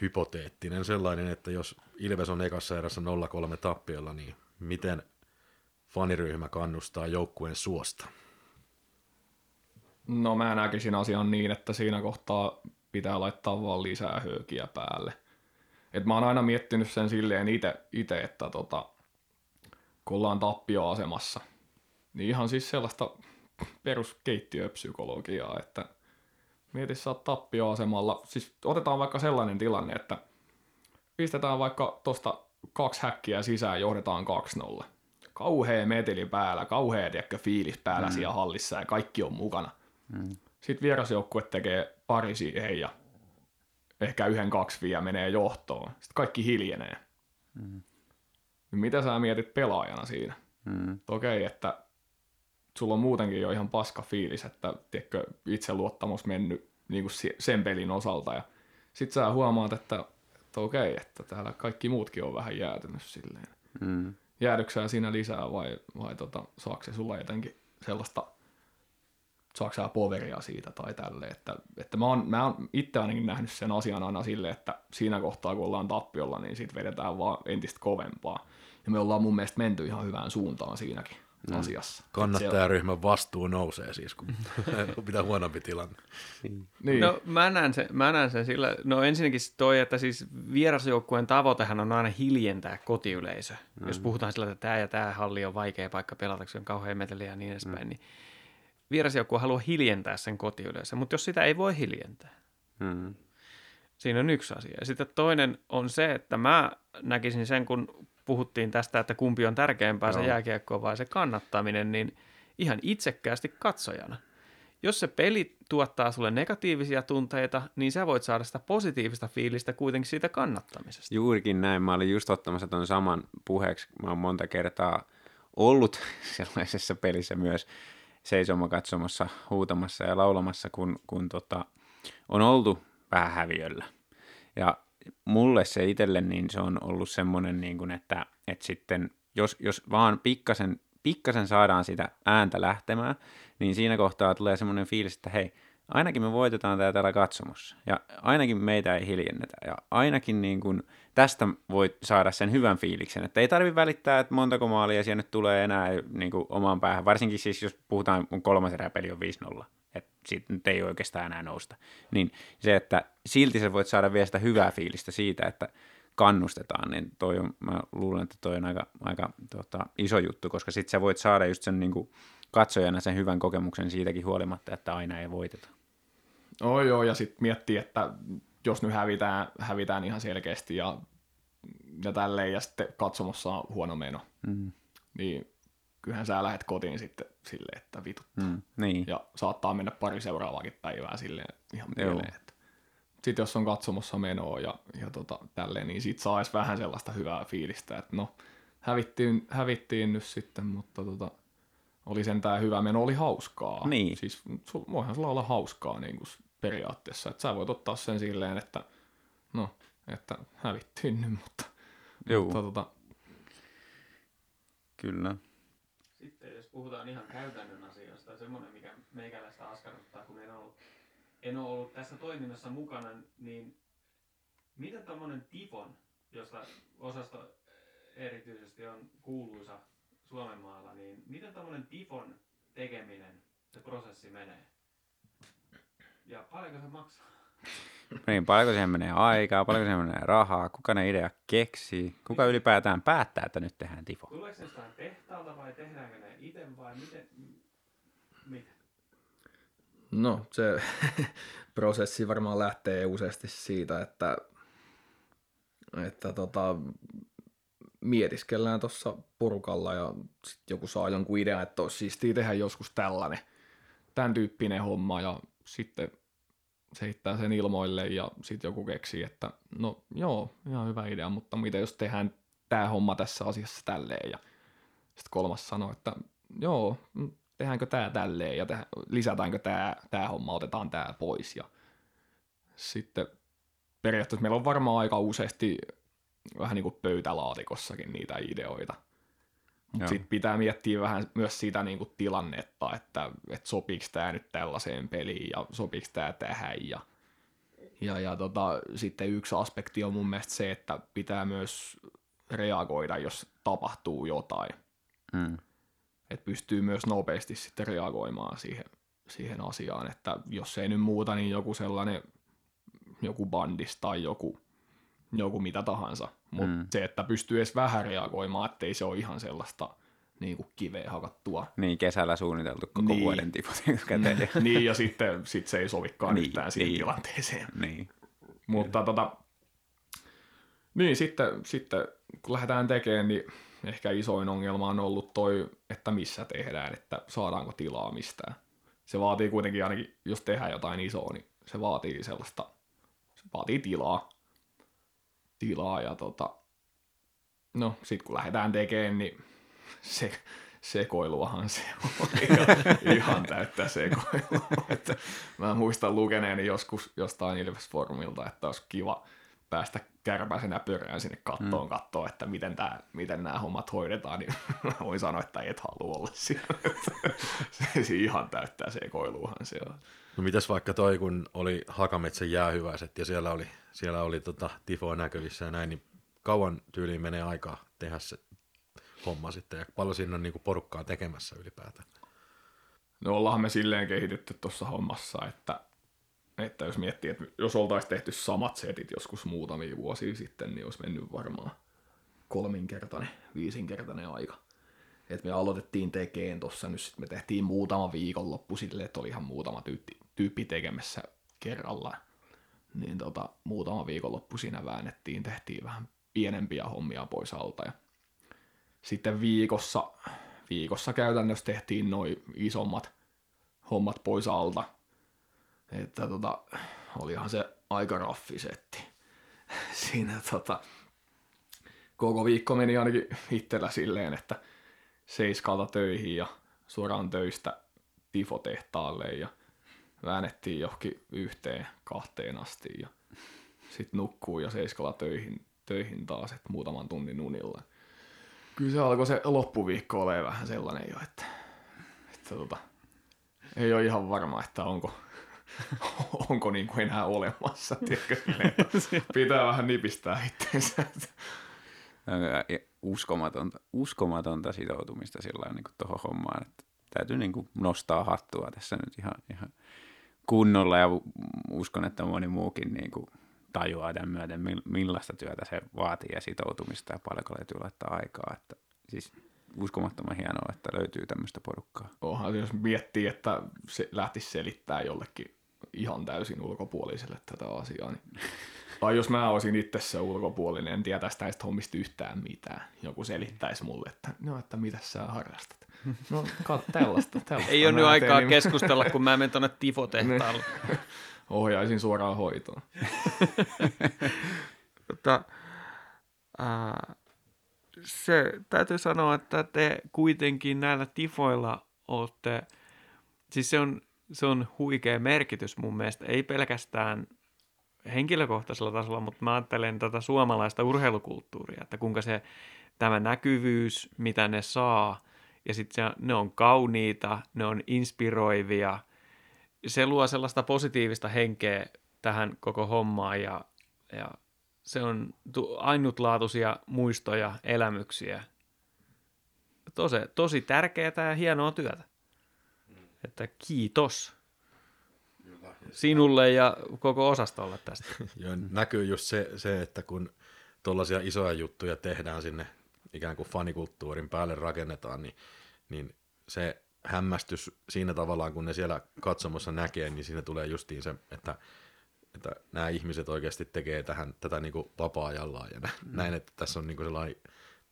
[SPEAKER 3] hypoteettinen sellainen, että jos Ilves on ekassa erässä 0-3 tappiolla, niin miten faniryhmä kannustaa joukkueen suosta?
[SPEAKER 5] No mä näkisin asian niin, että siinä kohtaa pitää laittaa vaan lisää höökiä päälle. Et mä oon aina miettinyt sen silleen itse, että tota, kun ollaan tappioasemassa, niin ihan siis sellaista peruskeittiöpsykologiaa, että mieti sä oot tappioasemalla, siis otetaan vaikka sellainen tilanne, että pistetään vaikka tosta kaksi häkkiä sisään johdetaan 2-0. Kauhea meteli päällä, kauhea tiedätkö, fiilis päällä mm. siellä hallissa ja kaikki on mukana. Mm. Sitten vierasjoukkue tekee pari siihen ja ehkä yhden kaksi vielä menee johtoon. Sitten kaikki hiljenee. Mm. Mitä sä mietit pelaajana siinä?
[SPEAKER 4] Mm.
[SPEAKER 5] Okei, että sulla on muutenkin jo ihan paska fiilis, että tiedätkö, itseluottamus mennyt niin kuin sen pelin osalta. Ja sit sä huomaat, että, että okei, että täällä kaikki muutkin on vähän jäätynyt silleen.
[SPEAKER 4] Mm.
[SPEAKER 5] Jäädyksää siinä lisää vai, vai tota, saako se sulla jotenkin sellaista, saako sä poveria siitä tai tälle, että, että mä oon, mä oon itse ainakin nähnyt sen asian aina silleen, että siinä kohtaa kun ollaan tappiolla, niin sit vedetään vaan entistä kovempaa. Ja me ollaan mun mielestä menty ihan hyvään suuntaan siinäkin mm. asiassa.
[SPEAKER 3] Kannattajaryhmän vastuu nousee siis, kun pitää huonompi tilanne.
[SPEAKER 5] Niin.
[SPEAKER 2] No mä näen, sen, mä näen sen sillä, no ensinnäkin toi, että siis vierasjoukkueen tavoitehan on aina hiljentää kotiyleisö. Mm. Jos puhutaan sillä, että tämä ja tämä halli on vaikea paikka pelata, kun se on kauhean meteliä ja niin edespäin, mm. niin vierasjoukkue haluaa hiljentää sen kotiyleisö, mutta jos sitä ei voi hiljentää,
[SPEAKER 4] Mm.
[SPEAKER 2] siinä on yksi asia. Ja sitten toinen on se, että mä näkisin sen, kun puhuttiin tästä, että kumpi on tärkeämpää, se jääkiekko vai se kannattaminen, niin ihan itsekkäästi katsojana. Jos se peli tuottaa sulle negatiivisia tunteita, niin sä voit saada sitä positiivista fiilistä kuitenkin siitä kannattamisesta.
[SPEAKER 4] Juurikin näin. Mä olin just ottamassa ton saman puheeksi. Mä oon monta kertaa ollut sellaisessa pelissä myös seisoma katsomassa, huutamassa ja laulamassa, kun, kun tota, on oltu vähän häviöllä. Ja mulle se itselle, niin se on ollut semmoinen, niin kuin, että, että sitten jos, jos vaan pikkasen, pikkasen saadaan sitä ääntä lähtemään, niin siinä kohtaa tulee semmoinen fiilis, että hei, ainakin me voitetaan tämä täällä katsomossa, ja ainakin meitä ei hiljennetä, ja ainakin niin kuin, tästä voi saada sen hyvän fiiliksen, että ei tarvi välittää, että montako maalia siellä nyt tulee enää niin kuin omaan päähän, varsinkin siis jos puhutaan, kun kolmas eräpeli on 5-0, että siitä nyt ei oikeastaan enää nousta, niin se, että silti sä voit saada vielä sitä hyvää fiilistä siitä, että kannustetaan, niin toi on, mä luulen, että toi on aika, aika tota, iso juttu, koska sit sä voit saada just sen niin kuin, katsojana sen hyvän kokemuksen siitäkin huolimatta, että aina ei voiteta.
[SPEAKER 5] Oh, joo, ja sitten miettii, että jos nyt hävitään, hävitään ihan selkeästi ja, ja tälleen, ja sitten katsomossa on huono meno,
[SPEAKER 4] Mm.
[SPEAKER 5] niin kyllähän sä lähdet kotiin sitten silleen, että vitut.
[SPEAKER 4] Mm, niin.
[SPEAKER 5] Ja saattaa mennä pari seuraavaakin päivää silleen ihan mieleen. Että. Sitten jos on katsomossa menoa ja, ja tota, tälleen, niin sit saisi vähän sellaista hyvää fiilistä, että no hävittiin, hävittiin nyt sitten, mutta tota, oli sentään hyvä meno, oli hauskaa.
[SPEAKER 4] Niin.
[SPEAKER 5] Siis sul, voihan sulla olla hauskaa niin kuin periaatteessa, että sä voit ottaa sen silleen, että no, että hävittiin nyt, mutta,
[SPEAKER 4] Joo,
[SPEAKER 5] mutta tota,
[SPEAKER 4] kyllä.
[SPEAKER 2] Puhutaan ihan käytännön asioista, semmoinen mikä meikäläistä askarruttaa, kun en ollut, en ole ollut tässä toiminnassa mukana, niin miten tuommoinen Tifon, josta osasto erityisesti on kuuluisa Suomen maalla, niin miten tuommoinen Tifon tekeminen, se prosessi menee? Ja paljonko se maksaa?
[SPEAKER 4] Niin, paljonko siihen menee aikaa, paljonko siihen menee rahaa, kuka ne idea keksii, kuka ylipäätään päättää, että nyt tehdään tifo.
[SPEAKER 2] Tuleeko se jostain tehtaalta vai tehdäänkö ne itse vai miten? Miten?
[SPEAKER 5] No, se prosessi varmaan lähtee useasti siitä, että, että tota, mietiskellään tuossa porukalla ja sitten joku saa jonkun idean, että olisi siistiä tehdä joskus tällainen, tämän tyyppinen homma ja sitten se heittää sen ilmoille ja sitten joku keksii, että no joo, ihan hyvä idea, mutta mitä jos tehdään tämä homma tässä asiassa tälleen ja sitten kolmas sanoo, että joo, mm, tehdäänkö tämä tälleen ja tehdä, lisätäänkö tämä, tämä homma, otetaan tämä pois. Ja sitten periaatteessa meillä on varmaan aika useasti vähän niin kuin pöytälaatikossakin niitä ideoita. Mutta sitten pitää miettiä vähän myös sitä niin kuin tilannetta, että, että sopiiko tämä nyt tällaiseen peliin ja sopiiko tämä tähän. Ja, ja, ja tota, sitten yksi aspekti on mun mielestä se, että pitää myös reagoida, jos tapahtuu jotain
[SPEAKER 4] Mm.
[SPEAKER 5] että pystyy myös nopeasti sitten reagoimaan siihen, siihen asiaan, että jos ei nyt muuta, niin joku sellainen, joku bandis tai joku, joku mitä tahansa, mutta
[SPEAKER 4] Mm.
[SPEAKER 5] mm. se, että pystyy edes vähän reagoimaan, ettei se ole ihan sellaista niin kuin kiveen hakattua.
[SPEAKER 4] Niin, kesällä suunniteltu koko
[SPEAKER 5] Niin.
[SPEAKER 4] vuoden tifot käteen.
[SPEAKER 5] niin, ja sitten sit se ei sovikaan
[SPEAKER 4] Niin,
[SPEAKER 5] yhtään siihen
[SPEAKER 4] niin.
[SPEAKER 5] tilanteeseen.
[SPEAKER 4] niin.
[SPEAKER 5] Mutta tota, niin sitten, sitten kun lähdetään tekemään, niin ehkä isoin ongelma on ollut toi, että missä tehdään, että saadaanko tilaa mistään. Se vaatii kuitenkin ainakin, jos tehdään jotain isoa, niin se vaatii sellaista, se vaatii tilaa. Tilaa ja tota, no sit kun lähdetään tekemään, niin se, sekoiluahan se on ihan, ihan täyttä sekoilua. Että mä muistan lukeneeni joskus jostain Ilves-formilta, että olisi kiva päästä kärpäisenä pörään sinne kattoon mm. katsoa, että miten, tää, miten nämä hommat hoidetaan, niin mä voin sanoa, että et halua olla siellä. se, se ihan täyttää sekoiluahan se on.
[SPEAKER 3] No mitäs vaikka toi, kun oli Hakametsän jäähyväiset ja siellä oli, siellä oli tota tifoa näkyvissä ja näin, niin kauan tyyliin menee aikaa tehdä se homma sitten ja paljon siinä on niinku porukkaa tekemässä ylipäätään.
[SPEAKER 5] No ollaan me silleen kehitytty tuossa hommassa, että, että jos miettii, että jos oltaisiin tehty samat setit joskus muutamia vuosia sitten, niin olisi mennyt varmaan kolminkertainen, viisinkertainen aika. Et me aloitettiin tekeen tuossa nyt, sit me tehtiin muutama viikonloppu silleen, että oli ihan muutama tyyppi, tyyppi tekemässä kerrallaan. Niin tota, muutama viikonloppu siinä väännettiin, tehtiin vähän pienempiä hommia pois alta ja sitten viikossa, viikossa käytännössä tehtiin noin isommat hommat pois alta. Että tota, olihan se aika raffisetti. Siinä tota, koko viikko meni ainakin itsellä silleen, että seiskalta töihin ja suoraan töistä tifotehtaalle ja väännettiin johonkin yhteen kahteen asti ja sitten nukkuu ja seiskalla töihin, töihin taas, että muutaman tunnin unilla. Kyllä se alkoi se loppuviikko olemaan vähän sellainen jo, että, että tota, ei ole ihan varma, että onko, onko niin kuin enää olemassa. Tiedätkö, pitää vähän nipistää itseensä.
[SPEAKER 4] Uskomatonta, uskomatonta sitoutumista sillä niin tuohon hommaan, että täytyy niin kuin nostaa hattua tässä nyt ihan, ihan kunnolla ja uskon, että moni muukin niin kuin tajuaa tämän myöten, mil- millaista työtä se vaatii ja sitoutumista ja paljonko löytyy laittaa aikaa. Että, siis uskomattoman hienoa, että löytyy tämmöistä porukkaa.
[SPEAKER 5] Onhan jos miettii, että se lähtisi selittää jollekin ihan täysin ulkopuoliselle tätä asiaa, niin Tai jos mä olisin itse se ulkopuolinen, en tietäisi näistä hommista yhtään mitään. Joku selittäisi mulle, että no, että mitä sä harrastat. No, kat, tällaista, tällaista.
[SPEAKER 2] Ei ole nyt aikaa
[SPEAKER 5] niin
[SPEAKER 2] keskustella, kun mä menen tuonne tifotehtaalle.
[SPEAKER 5] Ohjaisin suoraan hoitoon.
[SPEAKER 2] Tota, ää, se täytyy sanoa, että te kuitenkin näillä tifoilla olette, siis se on, se on huikea merkitys mun mielestä, ei pelkästään henkilökohtaisella tasolla, mutta mä ajattelen tätä suomalaista urheilukulttuuria, että kuinka se tämä näkyvyys, mitä ne saa, ja sitten ne on kauniita, ne on inspiroivia, se luo sellaista positiivista henkeä tähän koko hommaan ja, ja se on tu- ainutlaatuisia muistoja, elämyksiä. Tosi, tosi tärkeää ja hienoa työtä. Että kiitos sinulle ja koko osastolle tästä.
[SPEAKER 3] Ja näkyy just se, se että kun tuollaisia isoja juttuja tehdään sinne ikään kuin fanikulttuurin päälle rakennetaan, niin, niin se hämmästys siinä tavallaan, kun ne siellä katsomossa näkee, niin siinä tulee justiin se, että, että nämä ihmiset oikeasti tekee tähän, tätä niin kuin vapaa-ajallaan ja mm. näin, että tässä on niin kuin sellainen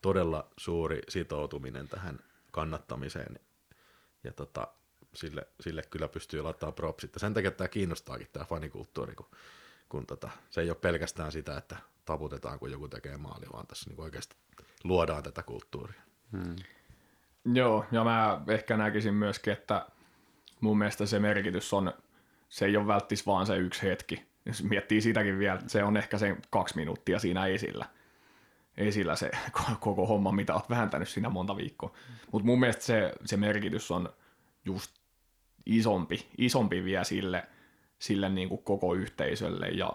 [SPEAKER 3] todella suuri sitoutuminen tähän kannattamiseen ja tota, sille, sille kyllä pystyy laittamaan propsit. Ja sen takia tämä kiinnostaakin tämä fanikulttuuri, kun, kun tota, se ei ole pelkästään sitä, että taputetaan, kun joku tekee maali, vaan tässä niin oikeasti luodaan tätä kulttuuria.
[SPEAKER 4] Hmm.
[SPEAKER 5] Joo, ja mä ehkä näkisin myöskin, että mun mielestä se merkitys on, se ei ole välttis vaan se yksi hetki. Jos miettii sitäkin vielä, se on ehkä se kaksi minuuttia siinä esillä. Esillä se koko homma, mitä oot vääntänyt siinä monta viikkoa. Mutta mun mielestä se, se merkitys on just isompi, isompi vielä sille, sille niin kuin koko yhteisölle ja,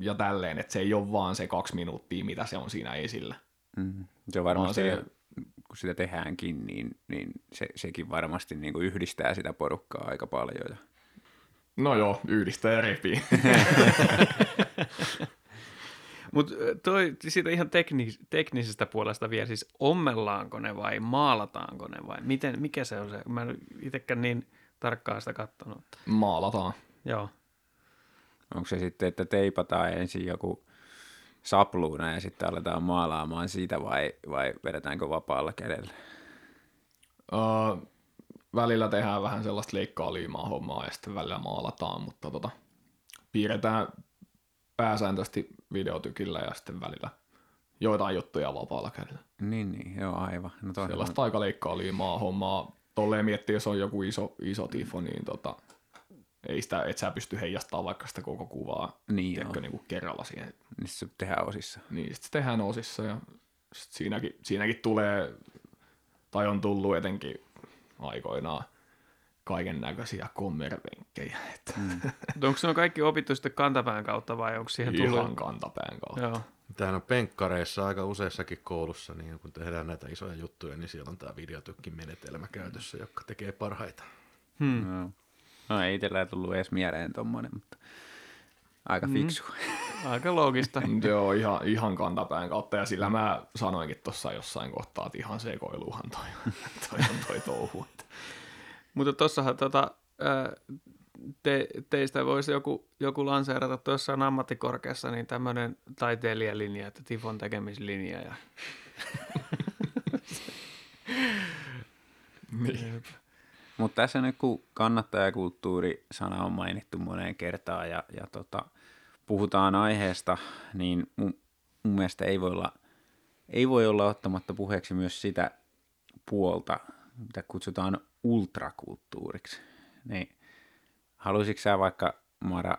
[SPEAKER 5] ja tälleen, että se ei ole vaan se kaksi minuuttia, mitä se on siinä esillä.
[SPEAKER 4] Mm. Se on varmasti,
[SPEAKER 5] se-
[SPEAKER 4] kun sitä tehdäänkin, niin, niin se, sekin varmasti niin kuin yhdistää sitä porukkaa aika paljon. Ja...
[SPEAKER 5] No joo, yhdistää ja repii.
[SPEAKER 2] Mutta toi siitä ihan teknis, teknisestä puolesta vielä, siis ommellaanko ne vai maalataanko ne vai miten, mikä se on se? Mä en itsekään niin tarkkaan sitä katsonut.
[SPEAKER 5] Maalataan.
[SPEAKER 2] Joo.
[SPEAKER 4] Onko se sitten, että teipataan ensin joku sapluuna ja sitten aletaan maalaamaan siitä vai, vai vedetäänkö vapaalla kädellä?
[SPEAKER 5] Öö, välillä tehdään vähän sellaista leikkaa liimaa hommaa ja sitten välillä maalataan, mutta tota, piirretään pääsääntöisesti videotykillä ja sitten välillä joitain juttuja vapaalla kädellä.
[SPEAKER 4] Niin, niin, joo aivan. No
[SPEAKER 5] Sellaista aika leikkaa liimaa hommaa. Tolleen miettii, jos on joku iso, iso tifo, niin tota, ei sitä, et sä pysty heijastamaan vaikka sitä koko kuvaa
[SPEAKER 4] Niin
[SPEAKER 5] tiedätkö, niin kuin kerralla siihen.
[SPEAKER 4] Niin se tehdään osissa.
[SPEAKER 5] Niin, sit se tehdään osissa ja sit siinäkin, siinäkin tulee, tai on tullut etenkin aikoinaan kaiken näköisiä kommervenkkejä, että mm.
[SPEAKER 2] Onko ne kaikki opittu sitten kantapään kautta vai onko siihen tullut?
[SPEAKER 5] ihan kantapään kautta.
[SPEAKER 2] Joo.
[SPEAKER 3] Tämähän on penkkareissa aika useassakin koulussa, niin kun tehdään näitä isoja juttuja, niin siellä on tämä videotykkin menetelmä käytössä, joka tekee parhaita.
[SPEAKER 2] Hmm.
[SPEAKER 4] Joo. No ei itsellä tullut edes mieleen tommonen, mutta aika fiksu.
[SPEAKER 2] Aika loogista.
[SPEAKER 5] Joo, ihan, ihan kantapään kautta, ja sillä mä sanoinkin tuossa jossain kohtaa, että ihan sekoiluhan toi, toi on toi touhu.
[SPEAKER 2] Mutta tuossahan tota, ää, te, teistä voisi joku, joku lanseerata tuossa ammattikorkeassa niin tämmöinen taiteilijalinja, että Tifon tekemislinja. Ja...
[SPEAKER 5] Niin.
[SPEAKER 4] Mutta tässä nyt kun kannattajakulttuuri-sana on mainittu moneen kertaan ja, ja tota, puhutaan aiheesta, niin mun, mun mielestä ei voi, olla, ei voi olla ottamatta puheeksi myös sitä puolta, mitä kutsutaan ultrakulttuuriksi. Niin, haluaisitko sä vaikka, Mara,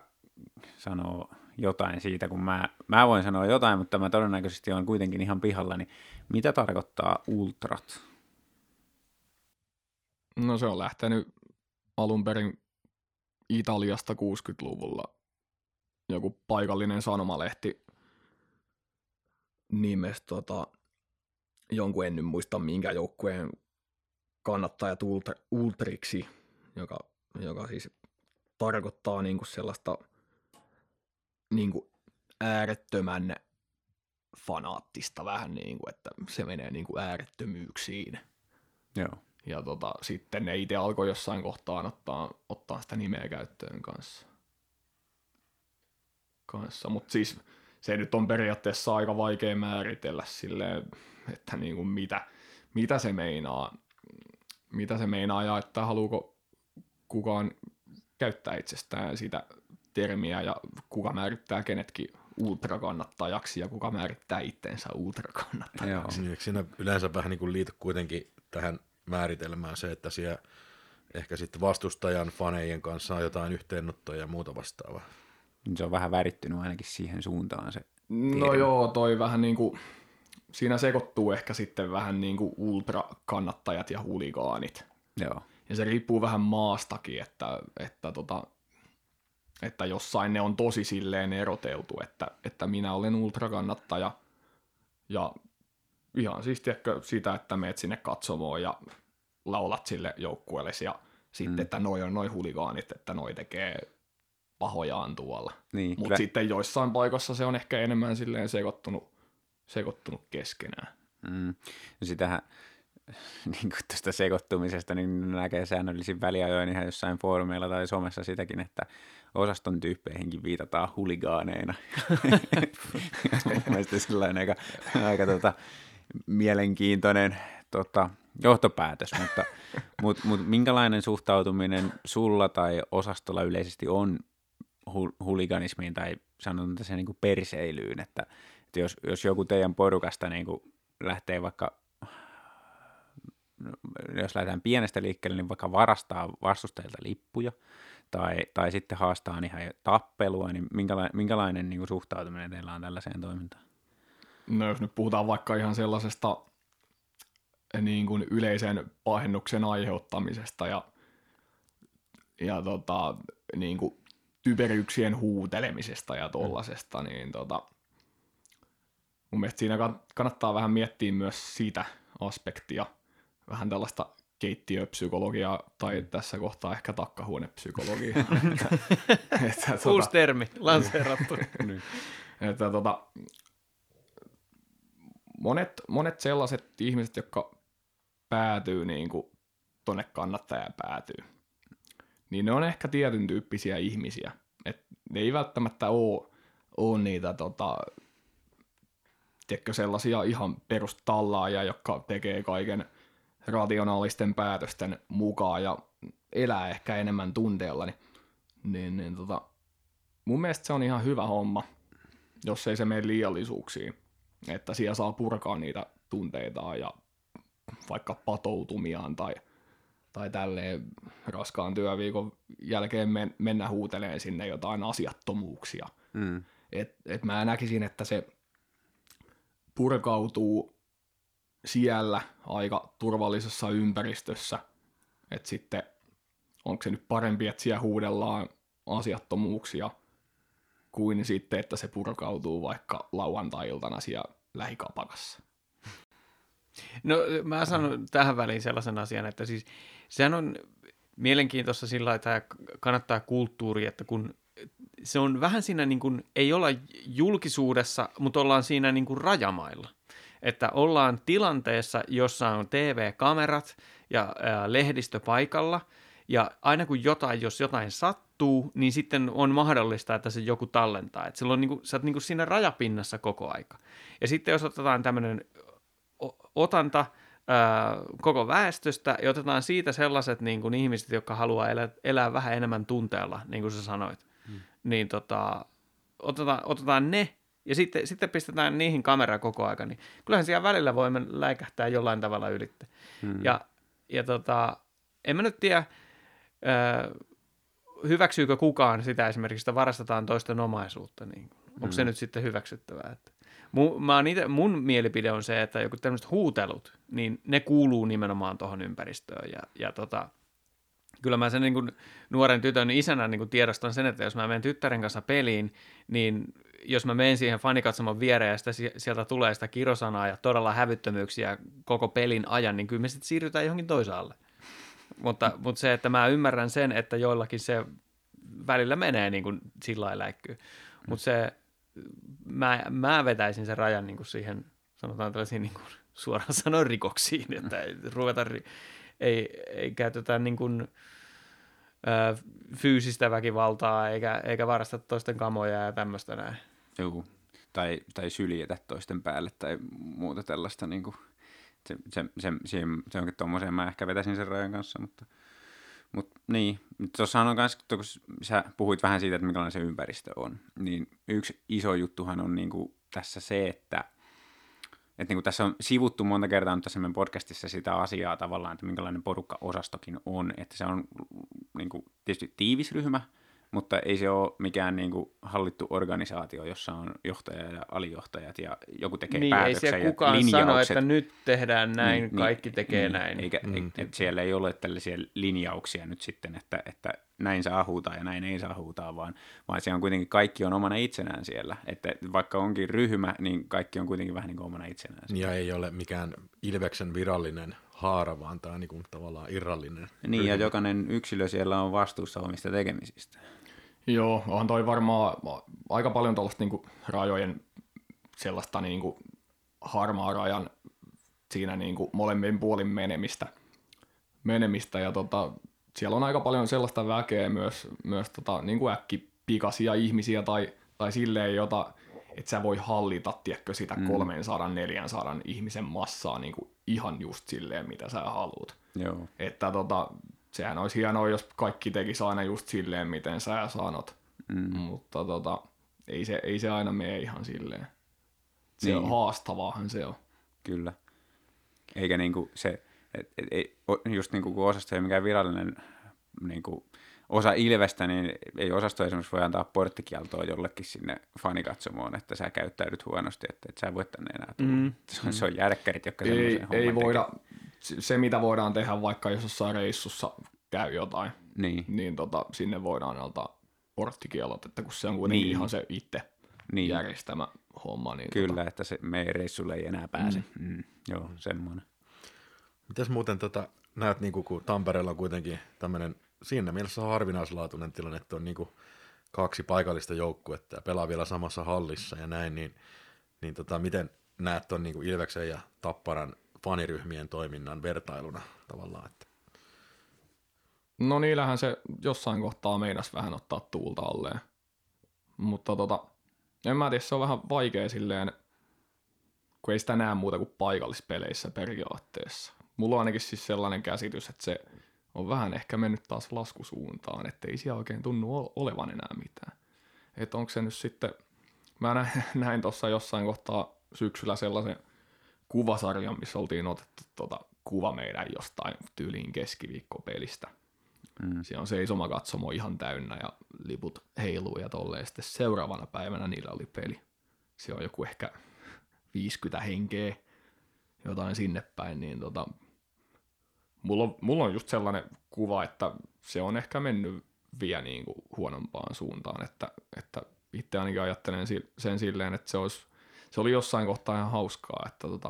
[SPEAKER 4] sanoa jotain siitä, kun mä, mä voin sanoa jotain, mutta mä todennäköisesti on kuitenkin ihan pihalla, niin mitä tarkoittaa ultrat?
[SPEAKER 5] No se on lähtenyt alun perin Italiasta 60-luvulla. Joku paikallinen sanomalehti nimesi tota, jonkun en nyt muista minkä joukkueen kannattajat ultra, ultriksi, joka, joka siis tarkoittaa niinku sellaista niinku äärettömän fanaattista vähän niin kuin, että se menee niin kuin äärettömyyksiin.
[SPEAKER 4] Joo.
[SPEAKER 5] Ja tota, sitten ne itse alkoi jossain kohtaan ottaa, ottaa sitä nimeä käyttöön kanssa. kanssa. Mutta siis se nyt on periaatteessa aika vaikea määritellä silleen, että niin kuin mitä, mitä se meinaa, mitä se meinaa ja että haluuko kukaan käyttää itsestään sitä termiä ja kuka määrittää kenetkin ultrakannattajaksi ja kuka määrittää itsensä ultrakannattajaksi.
[SPEAKER 3] Niin, eikö siinä yleensä vähän niin kuin liity kuitenkin tähän määritelmään se, että siellä ehkä sitten vastustajan fanejen kanssa on jotain yhteennottoja ja muuta vastaavaa.
[SPEAKER 4] Se on vähän värittynyt ainakin siihen suuntaan se.
[SPEAKER 5] No
[SPEAKER 4] termi.
[SPEAKER 5] joo, toi vähän niin kuin, siinä sekoittuu ehkä sitten vähän niin kuin ultrakannattajat ja huligaanit.
[SPEAKER 4] Joo.
[SPEAKER 5] Ja se riippuu vähän maastakin, että, että, tota, että jossain ne on tosi silleen eroteltu, että, että minä olen ultrakannattaja ja ihan siis tiedätkö, sitä, että meet sinne katsomoon ja laulat sille joukkueelle ja sitten,
[SPEAKER 4] Mm.
[SPEAKER 5] että noi on noi huligaanit, että noi tekee pahojaan tuolla.
[SPEAKER 4] Niin,
[SPEAKER 5] Mutta sitten joissain paikoissa se on ehkä enemmän silleen sekoittunut, sekoittunut keskenään.
[SPEAKER 4] Mm. No sitähän niin kuin tästä sekoittumisesta niin näkee säännöllisin väliajoin ihan jossain foorumeilla tai somessa sitäkin, että osaston tyyppeihinkin viitataan huligaaneina. Mun mielestä sellainen aika, aika tota, mielenkiintoinen tota, johtopäätös, mutta mut, mut, minkälainen suhtautuminen sulla tai osastolla yleisesti on hu- huliganismiin tai sanon tässä niin perseilyyn, että, että jos, jos joku teidän porukasta niin kuin lähtee vaikka jos lähdetään pienestä liikkeelle, niin vaikka varastaa vastustajilta lippuja tai, tai sitten haastaa ihan tappelua, niin minkälainen, minkälainen niin kuin suhtautuminen teillä on tällaiseen toimintaan?
[SPEAKER 5] No jos nyt puhutaan vaikka ihan sellaisesta niin kuin yleisen pahennuksen aiheuttamisesta ja, ja tota, niin kuin typeryksien huutelemisesta ja tollasesta, niin tota, mun mielestä siinä kann- kannattaa vähän miettiä myös siitä aspektia, vähän tällaista keittiöpsykologiaa tai tässä kohtaa ehkä takkahuonepsykologiaa. että, että, tota-
[SPEAKER 2] Uusi termi, lanseerattu.
[SPEAKER 5] että tota, monet, monet sellaiset ihmiset, jotka päätyy niin kuin tonne kannattaja päätyy, niin ne on ehkä tietyn tyyppisiä ihmisiä. Et ne ei välttämättä ole, ole niitä tota, tiedätkö, sellaisia ihan perustallaajia, jotka tekee kaiken rationaalisten päätösten mukaan ja elää ehkä enemmän tunteella, niin, niin, niin tota, mun mielestä se on ihan hyvä homma, jos ei se mene liiallisuuksiin, että siellä saa purkaa niitä tunteitaan ja vaikka patoutumiaan tai, tai tälleen raskaan työviikon jälkeen men, mennä huuteleen sinne jotain asiattomuuksia.
[SPEAKER 4] Mm.
[SPEAKER 5] Et, et mä näkisin, että se purkautuu siellä aika turvallisessa ympäristössä, että sitten onko se nyt parempi, että siellä huudellaan asiattomuuksia kuin sitten, että se purkautuu vaikka lauantai-iltana siellä lähikapakassa.
[SPEAKER 2] No mä sanon tähän väliin sellaisen asian, että siis sehän on mielenkiintoista sillä että kannattaa kulttuuri, että kun se on vähän siinä niin kuin, ei olla julkisuudessa, mutta ollaan siinä niin kuin rajamailla. Että ollaan tilanteessa, jossa on TV-kamerat ja ää, lehdistö paikalla, ja aina kun jotain, jos jotain sattuu, niin sitten on mahdollista, että se joku tallentaa. Että silloin niin kuin, sä oot niin kuin siinä rajapinnassa koko aika. Ja sitten jos otetaan tämmöinen otanta ää, koko väestöstä ja otetaan siitä sellaiset niin kuin ihmiset, jotka haluaa elää, elää vähän enemmän tunteella, niin kuin sä sanoit, hmm. niin tota, otetaan, otetaan ne ja sitten, sitten pistetään niihin kamera koko aika, niin kyllähän siellä välillä voi mennä- läikähtää jollain tavalla ylitte. Hmm. Ja, ja tota, en mä nyt tiedä, ää, hyväksyykö kukaan sitä esimerkiksi, että varastetaan toisten omaisuutta, niin onko se nyt sitten hyväksyttävää? Että mun, mä ite, mun mielipide on se, että joku tämmöiset huutelut, niin ne kuuluu nimenomaan tuohon ympäristöön ja, ja tota, kyllä mä sen niin kuin nuoren tytön isänä niin kuin tiedostan sen, että jos mä menen tyttären kanssa peliin, niin jos mä menen siihen fanikatsomon viereen ja sitä, si- sieltä tulee sitä kirosanaa ja todella hävyttömyyksiä koko pelin ajan, niin kyllä me sitten siirrytään johonkin toisaalle. Mutta, mutta se, että mä ymmärrän sen, että joillakin se välillä menee niin kuin sillä lailla läikkyy. Mutta se, mä, mä vetäisin sen rajan niin kuin siihen, sanotaan tällaisiin niin kuin suoraan sanoen rikoksiin, että ei ruveta, ei, ei käytetä niin kuin, ö, fyysistä väkivaltaa eikä, eikä varasta toisten kamoja ja tämmöistä näin.
[SPEAKER 4] Juu. tai, tai syljetä toisten päälle tai muuta tällaista. Niin kuin, se, se, se, se, se onkin tuommoisen, mä ehkä vetäisin sen rajan kanssa, mutta, mutta niin. Tuossa on myös, kun sä puhuit vähän siitä, että minkälainen se ympäristö on, niin yksi iso juttuhan on niin kuin tässä se, että – että niin kuin tässä on sivuttu monta kertaa nyt tässä meidän podcastissa sitä asiaa tavallaan, että minkälainen porukka-osastokin on, että se on niin kuin, tietysti tiivis ryhmä, mutta ei se ole mikään niin kuin, hallittu organisaatio, jossa on johtaja ja alijohtajat ja joku tekee
[SPEAKER 2] niin,
[SPEAKER 4] päätöksiä
[SPEAKER 2] ei kukaan
[SPEAKER 4] ja
[SPEAKER 2] sano, että nyt tehdään näin,
[SPEAKER 4] niin,
[SPEAKER 2] kaikki tekee
[SPEAKER 4] niin,
[SPEAKER 2] näin.
[SPEAKER 4] Eikä, mm. et, siellä ei ole tällaisia linjauksia nyt sitten, että, että näin saa huutaa ja näin ei saa huutaa, vaan, vaan se on kuitenkin kaikki on omana itsenään siellä. Että vaikka onkin ryhmä, niin kaikki on kuitenkin vähän niin kuin omana itsenään.
[SPEAKER 3] Ja ei ole mikään Ilveksen virallinen haara, vaan tämä on niin kuin tavallaan irrallinen.
[SPEAKER 4] Niin, ryhmä. ja jokainen yksilö siellä on vastuussa omista tekemisistä.
[SPEAKER 5] Joo, on toi varmaan aika paljon tuollaista niinku rajojen sellaista niinku harmaa rajan siinä niinku molemmin puolin menemistä. menemistä ja tota, siellä on aika paljon sellaista väkeä myös, myös tota, niinku äkkipikaisia ihmisiä tai, tai silleen, jota et sä voi hallita, tiedätkö, sitä mm. 300-400 ihmisen massaa niinku ihan just silleen, mitä sä haluat.
[SPEAKER 4] Joo.
[SPEAKER 5] Että tota, sehän olisi hienoa, jos kaikki tekisi aina just silleen, miten sä sanot. Mm. Mutta tota, ei, se, ei se aina mene ihan silleen. Se niin. on haastavaahan se on.
[SPEAKER 4] Kyllä. Eikä niinku se, et, et, et, just niinku kun osasto ei mikään virallinen niinku, osa Ilvestä, niin ei osasto esimerkiksi voi antaa porttikieltoa jollekin sinne fanikatsomoon, että sä käyttäydyt huonosti, että et sä voit tänne enää tulla. Mm. Se, on, se on järkkärit, jotka
[SPEAKER 5] ei, ei voida, se mitä voidaan tehdä vaikka jos jossain reissussa käy jotain,
[SPEAKER 4] niin,
[SPEAKER 5] niin tota, sinne voidaan antaa porttikielot, että kun se on kuitenkin niin. ihan se itse niin. järjestämä homma. Niin
[SPEAKER 4] Kyllä, tota... että se meidän reissulle ei enää pääse. Mm. Mm. Joo, semmoinen.
[SPEAKER 3] Mitäs muuten tota, näet, niin kun Tampereella on kuitenkin tämmöinen siinä mielessä harvinaislaatuinen tilanne, että on niin kuin kaksi paikallista joukkuetta ja pelaa vielä samassa hallissa ja näin, niin, niin tota, miten näet tuon niin Ilveksen ja Tapparan faniryhmien toiminnan vertailuna tavallaan? Että...
[SPEAKER 5] No niillähän se jossain kohtaa meinas vähän ottaa tuulta alleen. Mutta tota, en mä tiedä, se on vähän vaikea silleen, kun ei sitä näe muuta kuin paikallispeleissä periaatteessa. Mulla on ainakin siis sellainen käsitys, että se on vähän ehkä mennyt taas laskusuuntaan, että ei siellä oikein tunnu olevan enää mitään. Että onko se nyt sitten, mä näin, näin tuossa jossain kohtaa syksyllä sellaisen kuvasarjan, missä oltiin otettu tota kuva meidän jostain tyyliin keskiviikkopelistä. Mm. Siellä on seisoma katsomo ihan täynnä ja liput heiluu ja tolleen. Sitten seuraavana päivänä niillä oli peli. Se on joku ehkä 50 henkeä, jotain sinne päin, niin tota, mulla, on, mulla on just sellainen kuva, että se on ehkä mennyt vielä niin kuin huonompaan suuntaan, että, että itse ainakin ajattelen sen silleen, että se, olisi, se oli jossain kohtaa ihan hauskaa, että tota,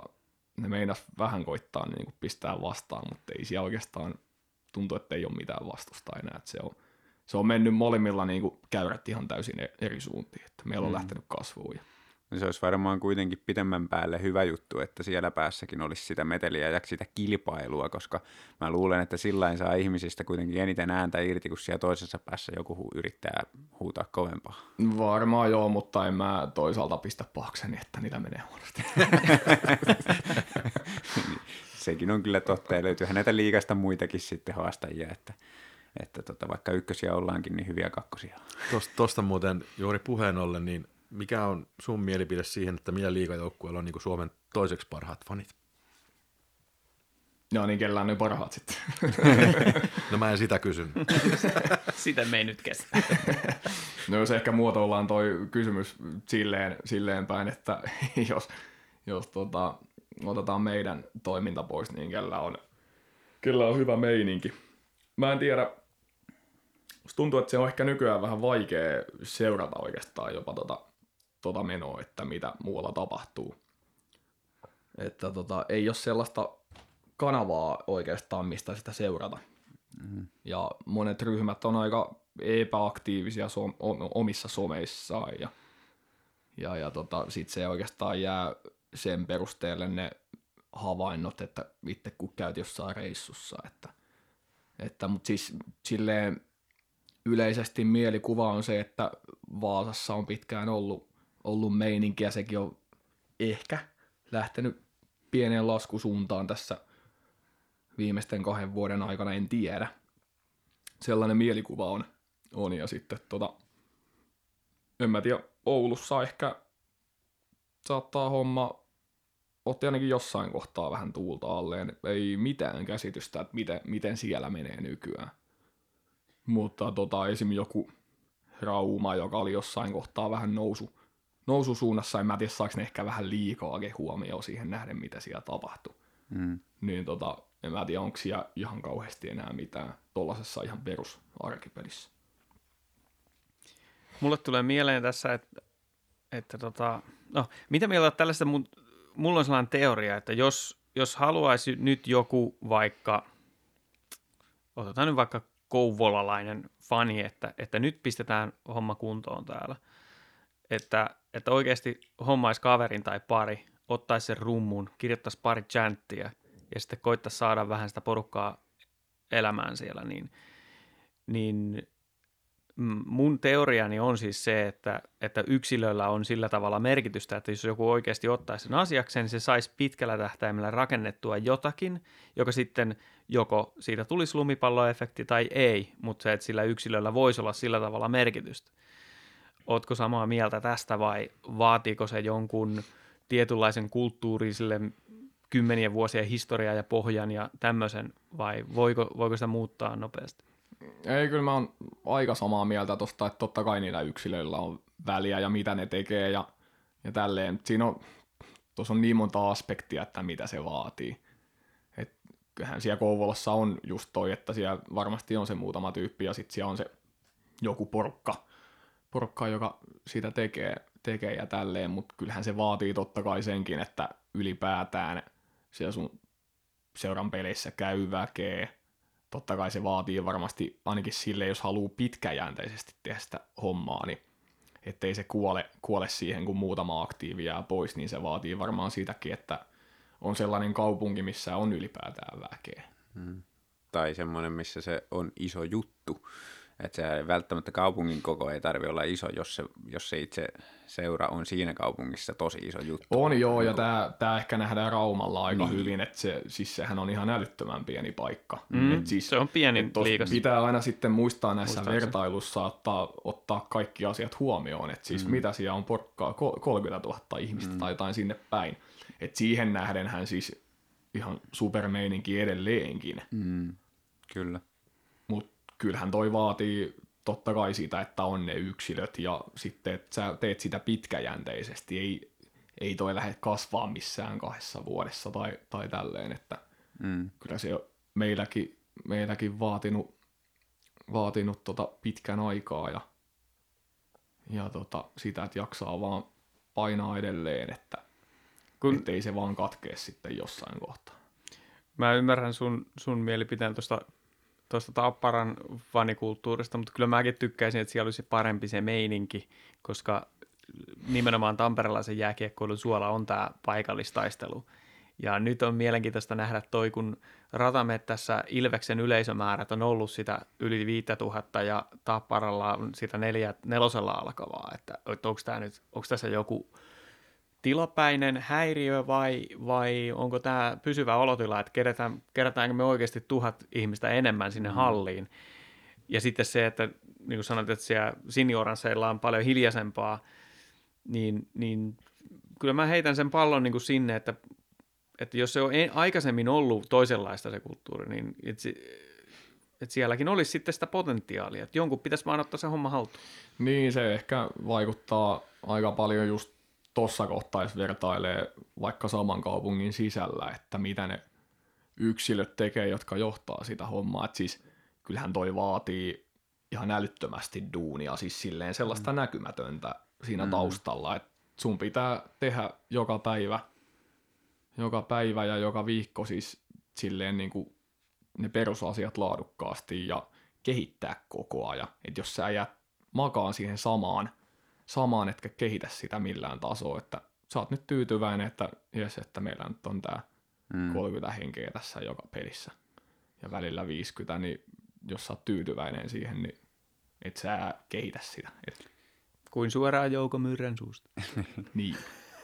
[SPEAKER 5] ne meinas vähän koittaa niin kuin pistää vastaan, mutta ei siellä oikeastaan tuntuu, että ei ole mitään vastusta enää, että se on, se on mennyt molemmilla niin kuin käyrät ihan täysin e-, eri suuntiin, että meillä on mm. lähtenyt kasvuun. Ja
[SPEAKER 4] se olisi varmaan kuitenkin pitemmän päälle hyvä juttu, että siellä päässäkin olisi sitä meteliä ja sitä kilpailua, koska mä luulen, että sillä saa ihmisistä kuitenkin eniten ääntä irti, kun siellä toisessa päässä joku yrittää huutaa kovempaa.
[SPEAKER 5] Varmaan joo, mutta en mä toisaalta pistä pahakseni, että niitä menee huonosti.
[SPEAKER 4] Sekin on kyllä totta, ja löytyyhän näitä liikasta muitakin sitten haastajia, että että tota, vaikka ykkösiä ollaankin, niin hyviä kakkosia.
[SPEAKER 3] Tuosta muuten juuri puheen ollen, niin mikä on sun mielipide siihen, että millä liikajoukkueella on niin Suomen toiseksi parhaat fanit?
[SPEAKER 5] Joo, niin kellään ne parhaat sitten.
[SPEAKER 3] no mä en sitä kysyn.
[SPEAKER 2] sitä me ei nyt kestä.
[SPEAKER 5] no jos ehkä muotoillaan toi kysymys silleen, silleen päin, että jos, jos tota, otetaan meidän toiminta pois, niin kellä on, kellä on hyvä meininki. Mä en tiedä, tuntuu, että se on ehkä nykyään vähän vaikea seurata oikeastaan jopa tota tota menoa, että mitä muualla tapahtuu. Että tota, ei ole sellaista kanavaa oikeastaan, mistä sitä seurata. Mm. Ja monet ryhmät on aika epäaktiivisia som- omissa someissaan ja, ja, ja tota, sitten se oikeastaan jää sen perusteelle ne havainnot, että itse kun käyt jossain reissussa, että, että mutta siis silleen yleisesti mielikuva on se, että Vaasassa on pitkään ollut ollut meininki ja sekin on ehkä lähtenyt pieneen laskusuuntaan tässä viimeisten kahden vuoden aikana, en tiedä. Sellainen mielikuva on. on ja sitten tota, en mä tiedä, Oulussa ehkä saattaa homma otti ainakin jossain kohtaa vähän tuulta alleen. Ei mitään käsitystä, että miten, miten siellä menee nykyään. Mutta tota, esim. joku Rauma, joka oli jossain kohtaa vähän nousu, noususuunnassa, en mä tiedä saako ne ehkä vähän liikaa huomioon siihen nähden, mitä siellä tapahtui.
[SPEAKER 4] Mm.
[SPEAKER 5] Niin tota, en mä tiedä, onko siellä ihan kauheasti enää mitään tollasessa ihan perus arkipelissä.
[SPEAKER 2] Mulle tulee mieleen tässä, että, että tota, no, mitä mieltä tällaista, mun, mulla on sellainen teoria, että jos, jos haluaisi nyt joku vaikka, otetaan nyt vaikka kouvolalainen fani, että, että nyt pistetään homma kuntoon täällä, että, että oikeasti hommaisi kaverin tai pari, ottaisi sen rummun, kirjoittaisi pari chanttia ja sitten koittaisi saada vähän sitä porukkaa elämään siellä, niin, niin mun teoriani on siis se, että, että yksilöllä on sillä tavalla merkitystä, että jos joku oikeasti ottaisi sen asiakseen, niin se saisi pitkällä tähtäimellä rakennettua jotakin, joka sitten joko siitä tulisi lumipalloefekti tai ei, mutta se, että sillä yksilöllä voisi olla sillä tavalla merkitystä. Ootko samaa mieltä tästä vai vaatiiko se jonkun tietynlaisen kulttuurisille kymmenien vuosien historiaa ja pohjan ja tämmöisen vai voiko, voiko sitä muuttaa nopeasti?
[SPEAKER 5] Ei, kyllä mä oon aika samaa mieltä tosta, että totta kai niillä yksilöillä on väliä ja mitä ne tekee ja, ja tälleen. Siinä on, tuossa on niin monta aspektia, että mitä se vaatii. Et kyllähän siellä Kouvolassa on just toi, että siellä varmasti on se muutama tyyppi ja sitten siellä on se joku porukka, porukka joka sitä tekee, tekee ja tälleen, mutta kyllähän se vaatii totta kai senkin, että ylipäätään siellä sun seuran peleissä käy väkeä, totta kai se vaatii varmasti ainakin sille, jos haluaa pitkäjänteisesti tehdä sitä hommaa, niin ettei se kuole, kuole siihen, kun muutama aktiivi jää pois, niin se vaatii varmaan siitäkin, että on sellainen kaupunki, missä on ylipäätään väkeä.
[SPEAKER 4] Mm. Tai semmoinen, missä se on iso juttu. Että se välttämättä kaupungin koko ei tarvi olla iso, jos se, jos se itse seura on siinä kaupungissa tosi iso juttu.
[SPEAKER 5] On joo, ja tämä, tämä ehkä nähdään Raumalla aika niin. hyvin, että se, siis sehän on ihan älyttömän pieni paikka.
[SPEAKER 2] Mm, et siis, se on pieni liikas.
[SPEAKER 5] Pitää aina sitten muistaa näissä muistaa vertailussa ottaa, ottaa kaikki asiat huomioon, että siis mm. mitä siellä on porkkaa, 30 000 ihmistä mm. tai jotain sinne päin. Et siihen nähden hän siis ihan supermeininki edelleenkin.
[SPEAKER 4] Mm. Kyllä
[SPEAKER 5] kyllähän toi vaatii totta kai sitä, että on ne yksilöt ja sitten, että sä teet sitä pitkäjänteisesti. Ei, ei toi lähde kasvaa missään kahdessa vuodessa tai, tai tälleen, että mm. kyllä se meilläkin, meilläkin vaatinut, vaatinut tota pitkän aikaa ja, ja tota, sitä, että jaksaa vaan painaa edelleen, että Kun... ei se vaan katkee sitten jossain kohtaa.
[SPEAKER 2] Mä ymmärrän sun, sun mielipiteen tuosta tuosta Tapparan fanikulttuurista, mutta kyllä mäkin tykkäisin, että siellä olisi parempi se meininki, koska nimenomaan tamperelaisen jääkiekkoilun suola on tämä paikallistaistelu. Ja nyt on mielenkiintoista nähdä toi, kun Ratamettässä Ilveksen yleisömäärät on ollut sitä yli 5000 ja Tapparalla on sitä neljä, nelosella alkavaa, että, että nyt, onko tässä joku tilapäinen häiriö vai, vai onko tämä pysyvä olotila, että kerätään, kerätäänkö me oikeasti tuhat ihmistä enemmän sinne mm. halliin. Ja sitten se, että niin kuin sanoit, että siellä senioransseilla on paljon hiljaisempaa, niin, niin kyllä mä heitän sen pallon niin kuin sinne, että, että jos se on aikaisemmin ollut toisenlaista se kulttuuri, niin että, että sielläkin olisi sitten sitä potentiaalia, että jonkun pitäisi vaan ottaa se homma haltuun.
[SPEAKER 5] Niin, se ehkä vaikuttaa aika paljon just tuossa kohtaa, jos vertailee vaikka saman kaupungin sisällä, että mitä ne yksilöt tekee, jotka johtaa sitä hommaa. Et siis kyllähän toi vaatii ihan älyttömästi duunia, siis silleen sellaista mm. näkymätöntä siinä mm. taustalla, että sun pitää tehdä joka päivä, joka päivä ja joka viikko siis silleen niin kuin ne perusasiat laadukkaasti ja kehittää koko ajan. Että jos sä jäät makaan siihen samaan samaan, etkä kehitä sitä millään tasoa, että sä oot nyt tyytyväinen, että jes, että meillä nyt on tää mm. 30 henkeä tässä joka pelissä ja välillä 50, niin jos sä oot tyytyväinen siihen, niin et sä kehitä sitä. Et
[SPEAKER 2] Kuin suoraan Jouko Myrrän suusta.
[SPEAKER 5] Niin.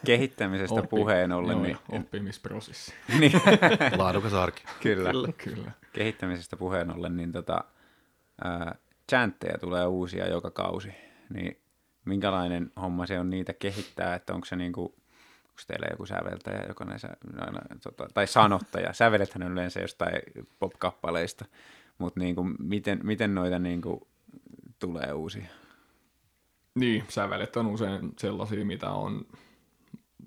[SPEAKER 4] Kehittämisestä
[SPEAKER 5] Oppi-
[SPEAKER 4] puheen ollen,
[SPEAKER 5] joo,
[SPEAKER 4] niin,
[SPEAKER 5] oppimisprosessi.
[SPEAKER 4] niin
[SPEAKER 3] Laadukas arki.
[SPEAKER 4] kyllä.
[SPEAKER 5] Kyllä.
[SPEAKER 4] kehittämisestä puheen ollen, niin tota, ää, chantteja tulee uusia joka kausi, niin minkälainen homma se on niitä kehittää, että onko se niinku, onko teillä joku säveltäjä, joka näissä, aina, tota, tai sanottaja, sävelethän on yleensä jostain pop-kappaleista, mutta niinku, miten, miten noita niinku tulee uusia?
[SPEAKER 5] Niin, sävelet on usein sellaisia, mitä on,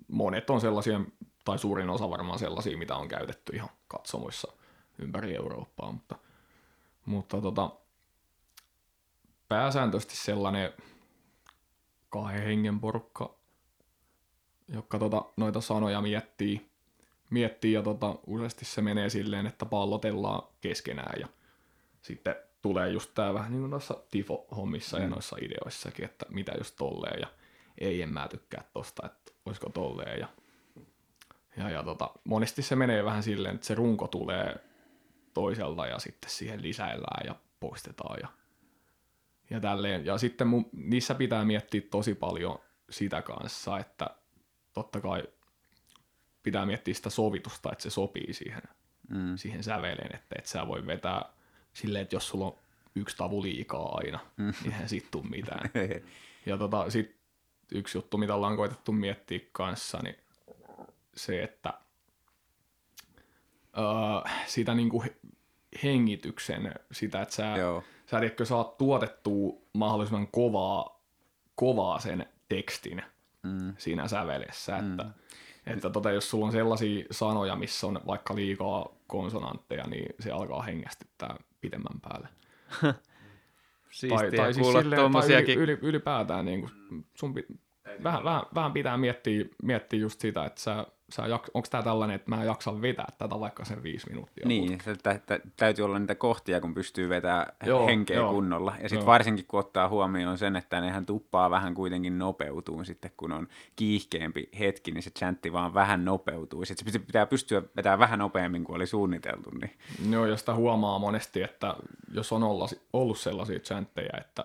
[SPEAKER 5] monet on sellaisia, tai suurin osa varmaan sellaisia, mitä on käytetty ihan katsomoissa ympäri Eurooppaa, mutta, mutta tota, pääsääntöisesti sellainen kahden hengen porukka, jotka tota, noita sanoja miettii, miettii ja tota, useasti se menee silleen, että pallotellaan keskenään ja sitten tulee just tää vähän niin kuin noissa tifo-hommissa mm. ja noissa ideoissakin, että mitä just tolleen ja ei en mä tykkää tosta, että olisiko tolleen ja, ja, ja tota, monesti se menee vähän silleen, että se runko tulee toiselta ja sitten siihen lisäillään ja poistetaan ja, ja tälleen. Ja sitten mun, niissä pitää miettiä tosi paljon sitä kanssa, että totta kai pitää miettiä sitä sovitusta, että se sopii siihen, mm. siihen säveleen, että et sä voi vetää silleen, että jos sulla on yksi tavu liikaa aina, mm. niin eihän sit tuu mitään. ja tota, sit yksi juttu, mitä ollaan koitettu miettiä kanssa, niin se, että öö, sitä niinku he- hengityksen, sitä, että sä,
[SPEAKER 4] Joo.
[SPEAKER 5] Sä tiedätkö, saat tuotettua mahdollisimman kovaa, kovaa sen tekstin mm. siinä sävelessä, että, mm. että tota, jos sulla on sellaisia sanoja, missä on vaikka liikaa konsonantteja, niin se alkaa hengästyttää pitemmän päälle.
[SPEAKER 2] Siistiä tai,
[SPEAKER 5] siis
[SPEAKER 2] kuulla
[SPEAKER 5] silleen, tai yli, yli, ylipäätään niin kuin, sun vähän, vähän, vähän, pitää miettiä, miettiä just sitä, että sä, sä jak, onko tämä tällainen, että mä jaksan vetää tätä vaikka sen viisi minuuttia.
[SPEAKER 4] Niin, se tä, tä, täytyy olla niitä kohtia, kun pystyy vetämään
[SPEAKER 5] Joo,
[SPEAKER 4] henkeä
[SPEAKER 5] joo.
[SPEAKER 4] kunnolla. Ja sitten varsinkin, kun ottaa huomioon sen, että nehän tuppaa vähän kuitenkin nopeutuu sitten, kun on kiihkeämpi hetki, niin se chantti vaan vähän nopeutuu. Sitten se pitää pystyä vetämään vähän nopeammin kuin oli suunniteltu. Niin.
[SPEAKER 5] Joo, ja sitä huomaa monesti, että jos on ollut sellaisia chantteja, että,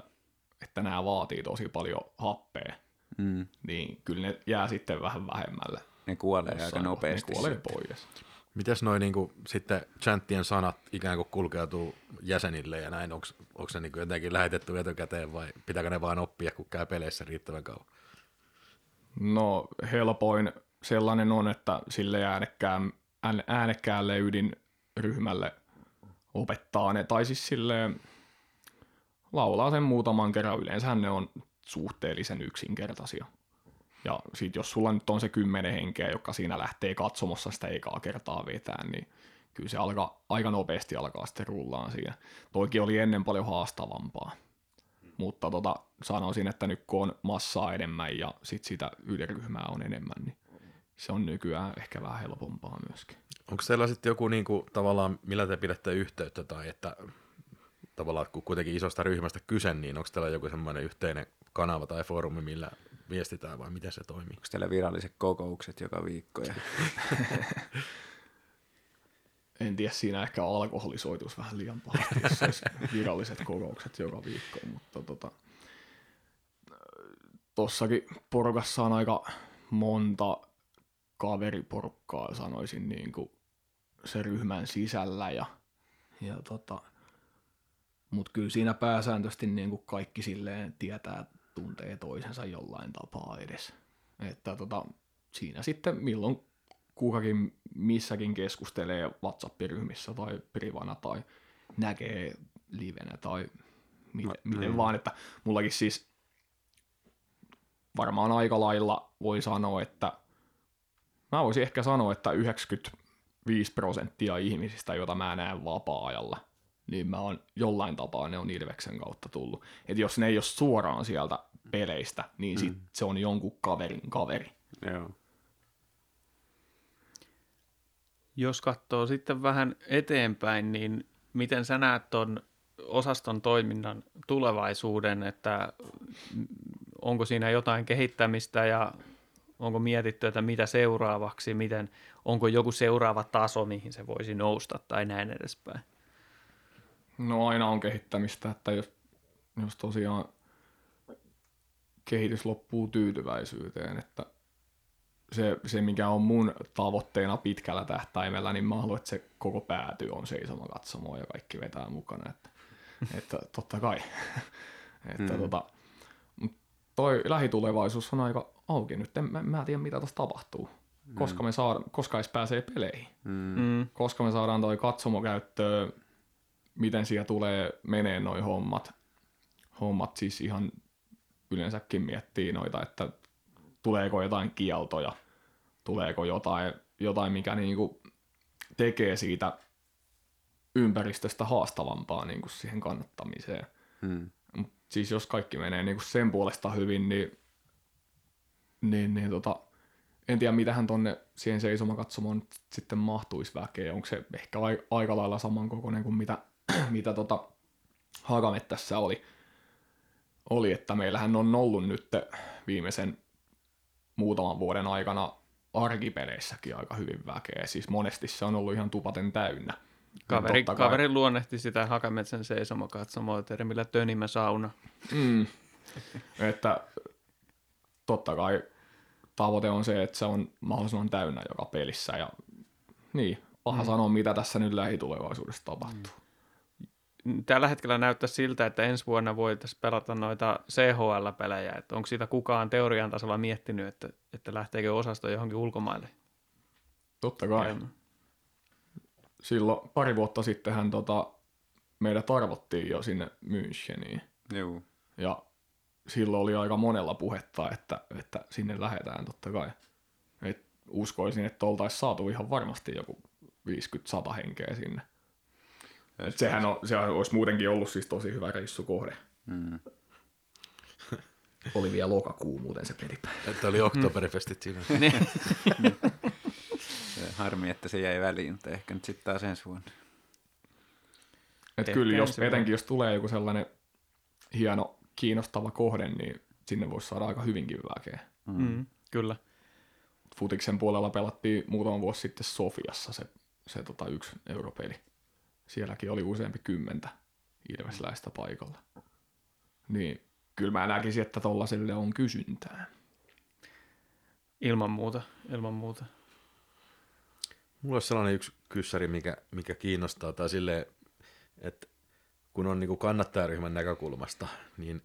[SPEAKER 5] että nämä vaatii tosi paljon happea,
[SPEAKER 4] Mm.
[SPEAKER 5] niin kyllä ne jää sitten vähän vähemmälle.
[SPEAKER 4] Ne kuolee aika nopeasti.
[SPEAKER 5] Ne kuolee pois.
[SPEAKER 3] Mites noin niinku, sitten chanttien sanat ikään kuin kulkeutuu jäsenille ja näin, onko se niinku jotenkin lähetetty etukäteen vai pitääkö ne vaan oppia, kun käy peleissä riittävän kauan?
[SPEAKER 5] No helpoin sellainen on, että sille äänekkään, äänekkäälle ydinryhmälle opettaa ne, tai siis sille laulaa sen muutaman kerran. Yleensähän ne on suhteellisen yksinkertaisia. Ja sit jos sulla nyt on se kymmenen henkeä, joka siinä lähtee katsomossa sitä ekaa kertaa vetää, niin kyllä se alkaa, aika nopeasti alkaa sitten rullaan siinä. Toikin oli ennen paljon haastavampaa. Mutta tota, sanoisin, että nyt kun on massaa enemmän ja sit sitä yliryhmää on enemmän, niin se on nykyään ehkä vähän helpompaa myöskin.
[SPEAKER 3] Onko teillä sitten joku niinku, tavallaan, millä te pidätte yhteyttä tai että tavallaan kun kuitenkin isosta ryhmästä kyse, niin onko teillä joku semmoinen yhteinen kanava tai foorumi, millä viestitään vai miten se toimii?
[SPEAKER 4] Onko teillä viralliset kokoukset joka viikko? Ja...
[SPEAKER 5] En tiedä, siinä ehkä alkoholisoitus vähän liian pahasti, jos olisi viralliset kokoukset joka viikko, mutta tota, tossakin porukassa on aika monta kaveriporukkaa, sanoisin niin kuin se ryhmän sisällä ja, ja tota, mutta kyllä siinä pääsääntöisesti niin kuin kaikki silleen tietää, tuntee toisensa jollain tapaa edes. Että tota, siinä sitten milloin kukakin missäkin keskustelee WhatsApp-ryhmissä tai privana tai näkee livenä tai miten,
[SPEAKER 4] No,
[SPEAKER 5] miten
[SPEAKER 4] niin.
[SPEAKER 5] vaan, että mullakin siis varmaan aika lailla voi sanoa, että mä voisin ehkä sanoa, että 95 prosenttia ihmisistä, joita mä näen vapaa-ajalla, niin mä oon jollain tapaa, ne on Ilveksen kautta tullut. Et jos ne ei ole suoraan sieltä peleistä, niin sit se on jonkun kaverin kaveri.
[SPEAKER 4] Joo.
[SPEAKER 2] Jos katsoo sitten vähän eteenpäin, niin miten sä näet tuon osaston toiminnan tulevaisuuden, että mm, onko siinä jotain kehittämistä ja onko mietitty, että mitä seuraavaksi, miten, onko joku seuraava taso, mihin se voisi nousta tai näin edespäin.
[SPEAKER 5] No aina on kehittämistä, että jos, jos tosiaan kehitys loppuu tyytyväisyyteen, että se, se, mikä on mun tavoitteena pitkällä tähtäimellä, niin mä haluan, että se koko pääty on seisoma katsomoa ja kaikki vetää mukana, että, että totta kai. että
[SPEAKER 4] Mm.
[SPEAKER 5] tota, toi lähitulevaisuus on aika auki nyt, en, mä, mä en tiedä mitä tuossa tapahtuu, koska me saada, koska edes pääsee peleihin
[SPEAKER 4] Mm.
[SPEAKER 2] Mm.
[SPEAKER 5] koska me saadaan toi katsomo käyttöön, miten siellä tulee menee noi hommat. Hommat siis ihan yleensäkin miettii noita, että tuleeko jotain kieltoja, tuleeko jotain, jotain mikä niinku tekee siitä ympäristöstä haastavampaa niinku siihen kannattamiseen.
[SPEAKER 4] Mm.
[SPEAKER 5] Mut siis jos kaikki menee niinku sen puolesta hyvin, niin, niin, niin tota, en tiedä mitähän tonne siihen seisomakatsomoon sitten mahtuisi väkeä. Onko se ehkä ai- aika lailla samankokoinen kuin mitä, mitä tota Hagamettässä oli. oli, että meillähän on ollut nyt viimeisen muutaman vuoden aikana arkipeleissäkin aika hyvin väkeä. Siis monesti se on ollut ihan tupaten täynnä.
[SPEAKER 2] Kaveri,
[SPEAKER 5] Totta kai-
[SPEAKER 2] kaveri luonnehti sitä Hakametsän seisomakatsomoa termillä tönimä sauna.
[SPEAKER 5] Mm. että totta kai tavoite on se, että se on mahdollisimman täynnä joka pelissä ja niin, paha mm. sanoa mitä tässä nyt lähitulevaisuudessa tapahtuu.
[SPEAKER 2] Tällä hetkellä näyttää siltä, että ensi vuonna voitaisiin pelata noita CHL-pelejä. Että onko siitä kukaan teorian tasolla miettinyt, että, että lähteekö osasto johonkin ulkomaille?
[SPEAKER 5] Totta kai.
[SPEAKER 2] käymään?
[SPEAKER 5] Silloin pari vuotta sittenhän tota, meidät arvottiin jo sinne Müncheniin.
[SPEAKER 4] Juu.
[SPEAKER 5] Ja silloin oli aika monella puhetta, että, että sinne lähdetään totta kai. Et uskoisin, että oltaisiin saatu ihan varmasti joku 50-100 henkeä sinne. Et sehän, on, sehän olisi muutenkin ollut siis tosi hyvä reissukohde.
[SPEAKER 4] Mm.
[SPEAKER 5] Oli vielä lokakuu muuten se pelipäivä.
[SPEAKER 3] Että oli Oktoberfestit siinä.
[SPEAKER 4] Se Harmi, että se jäi väliin, mutta ehkä nyt sitten taas ensi vuonna.
[SPEAKER 5] Et
[SPEAKER 2] Ehkä
[SPEAKER 5] kyllä, jos, etenkin jos tulee joku sellainen hieno, kiinnostava kohde, niin sinne voisi saada aika hyvinkin väkeä.
[SPEAKER 2] Mm, kyllä.
[SPEAKER 5] Futiksen puolella pelattiin muutama vuosi sitten Sofiassa se, se tota yksi europeli. Sielläkin oli useampi kymmentä ilvesläistä paikalla. Niin kyllä mä näkisin, että tollaselle on kysyntää.
[SPEAKER 2] Ilman muuta, ilman muuta.
[SPEAKER 3] Mulla olisi sellainen yksi kyssäri, mikä, mikä kiinnostaa, tai silleen, että kun on niin kannattajaryhmän näkökulmasta, niin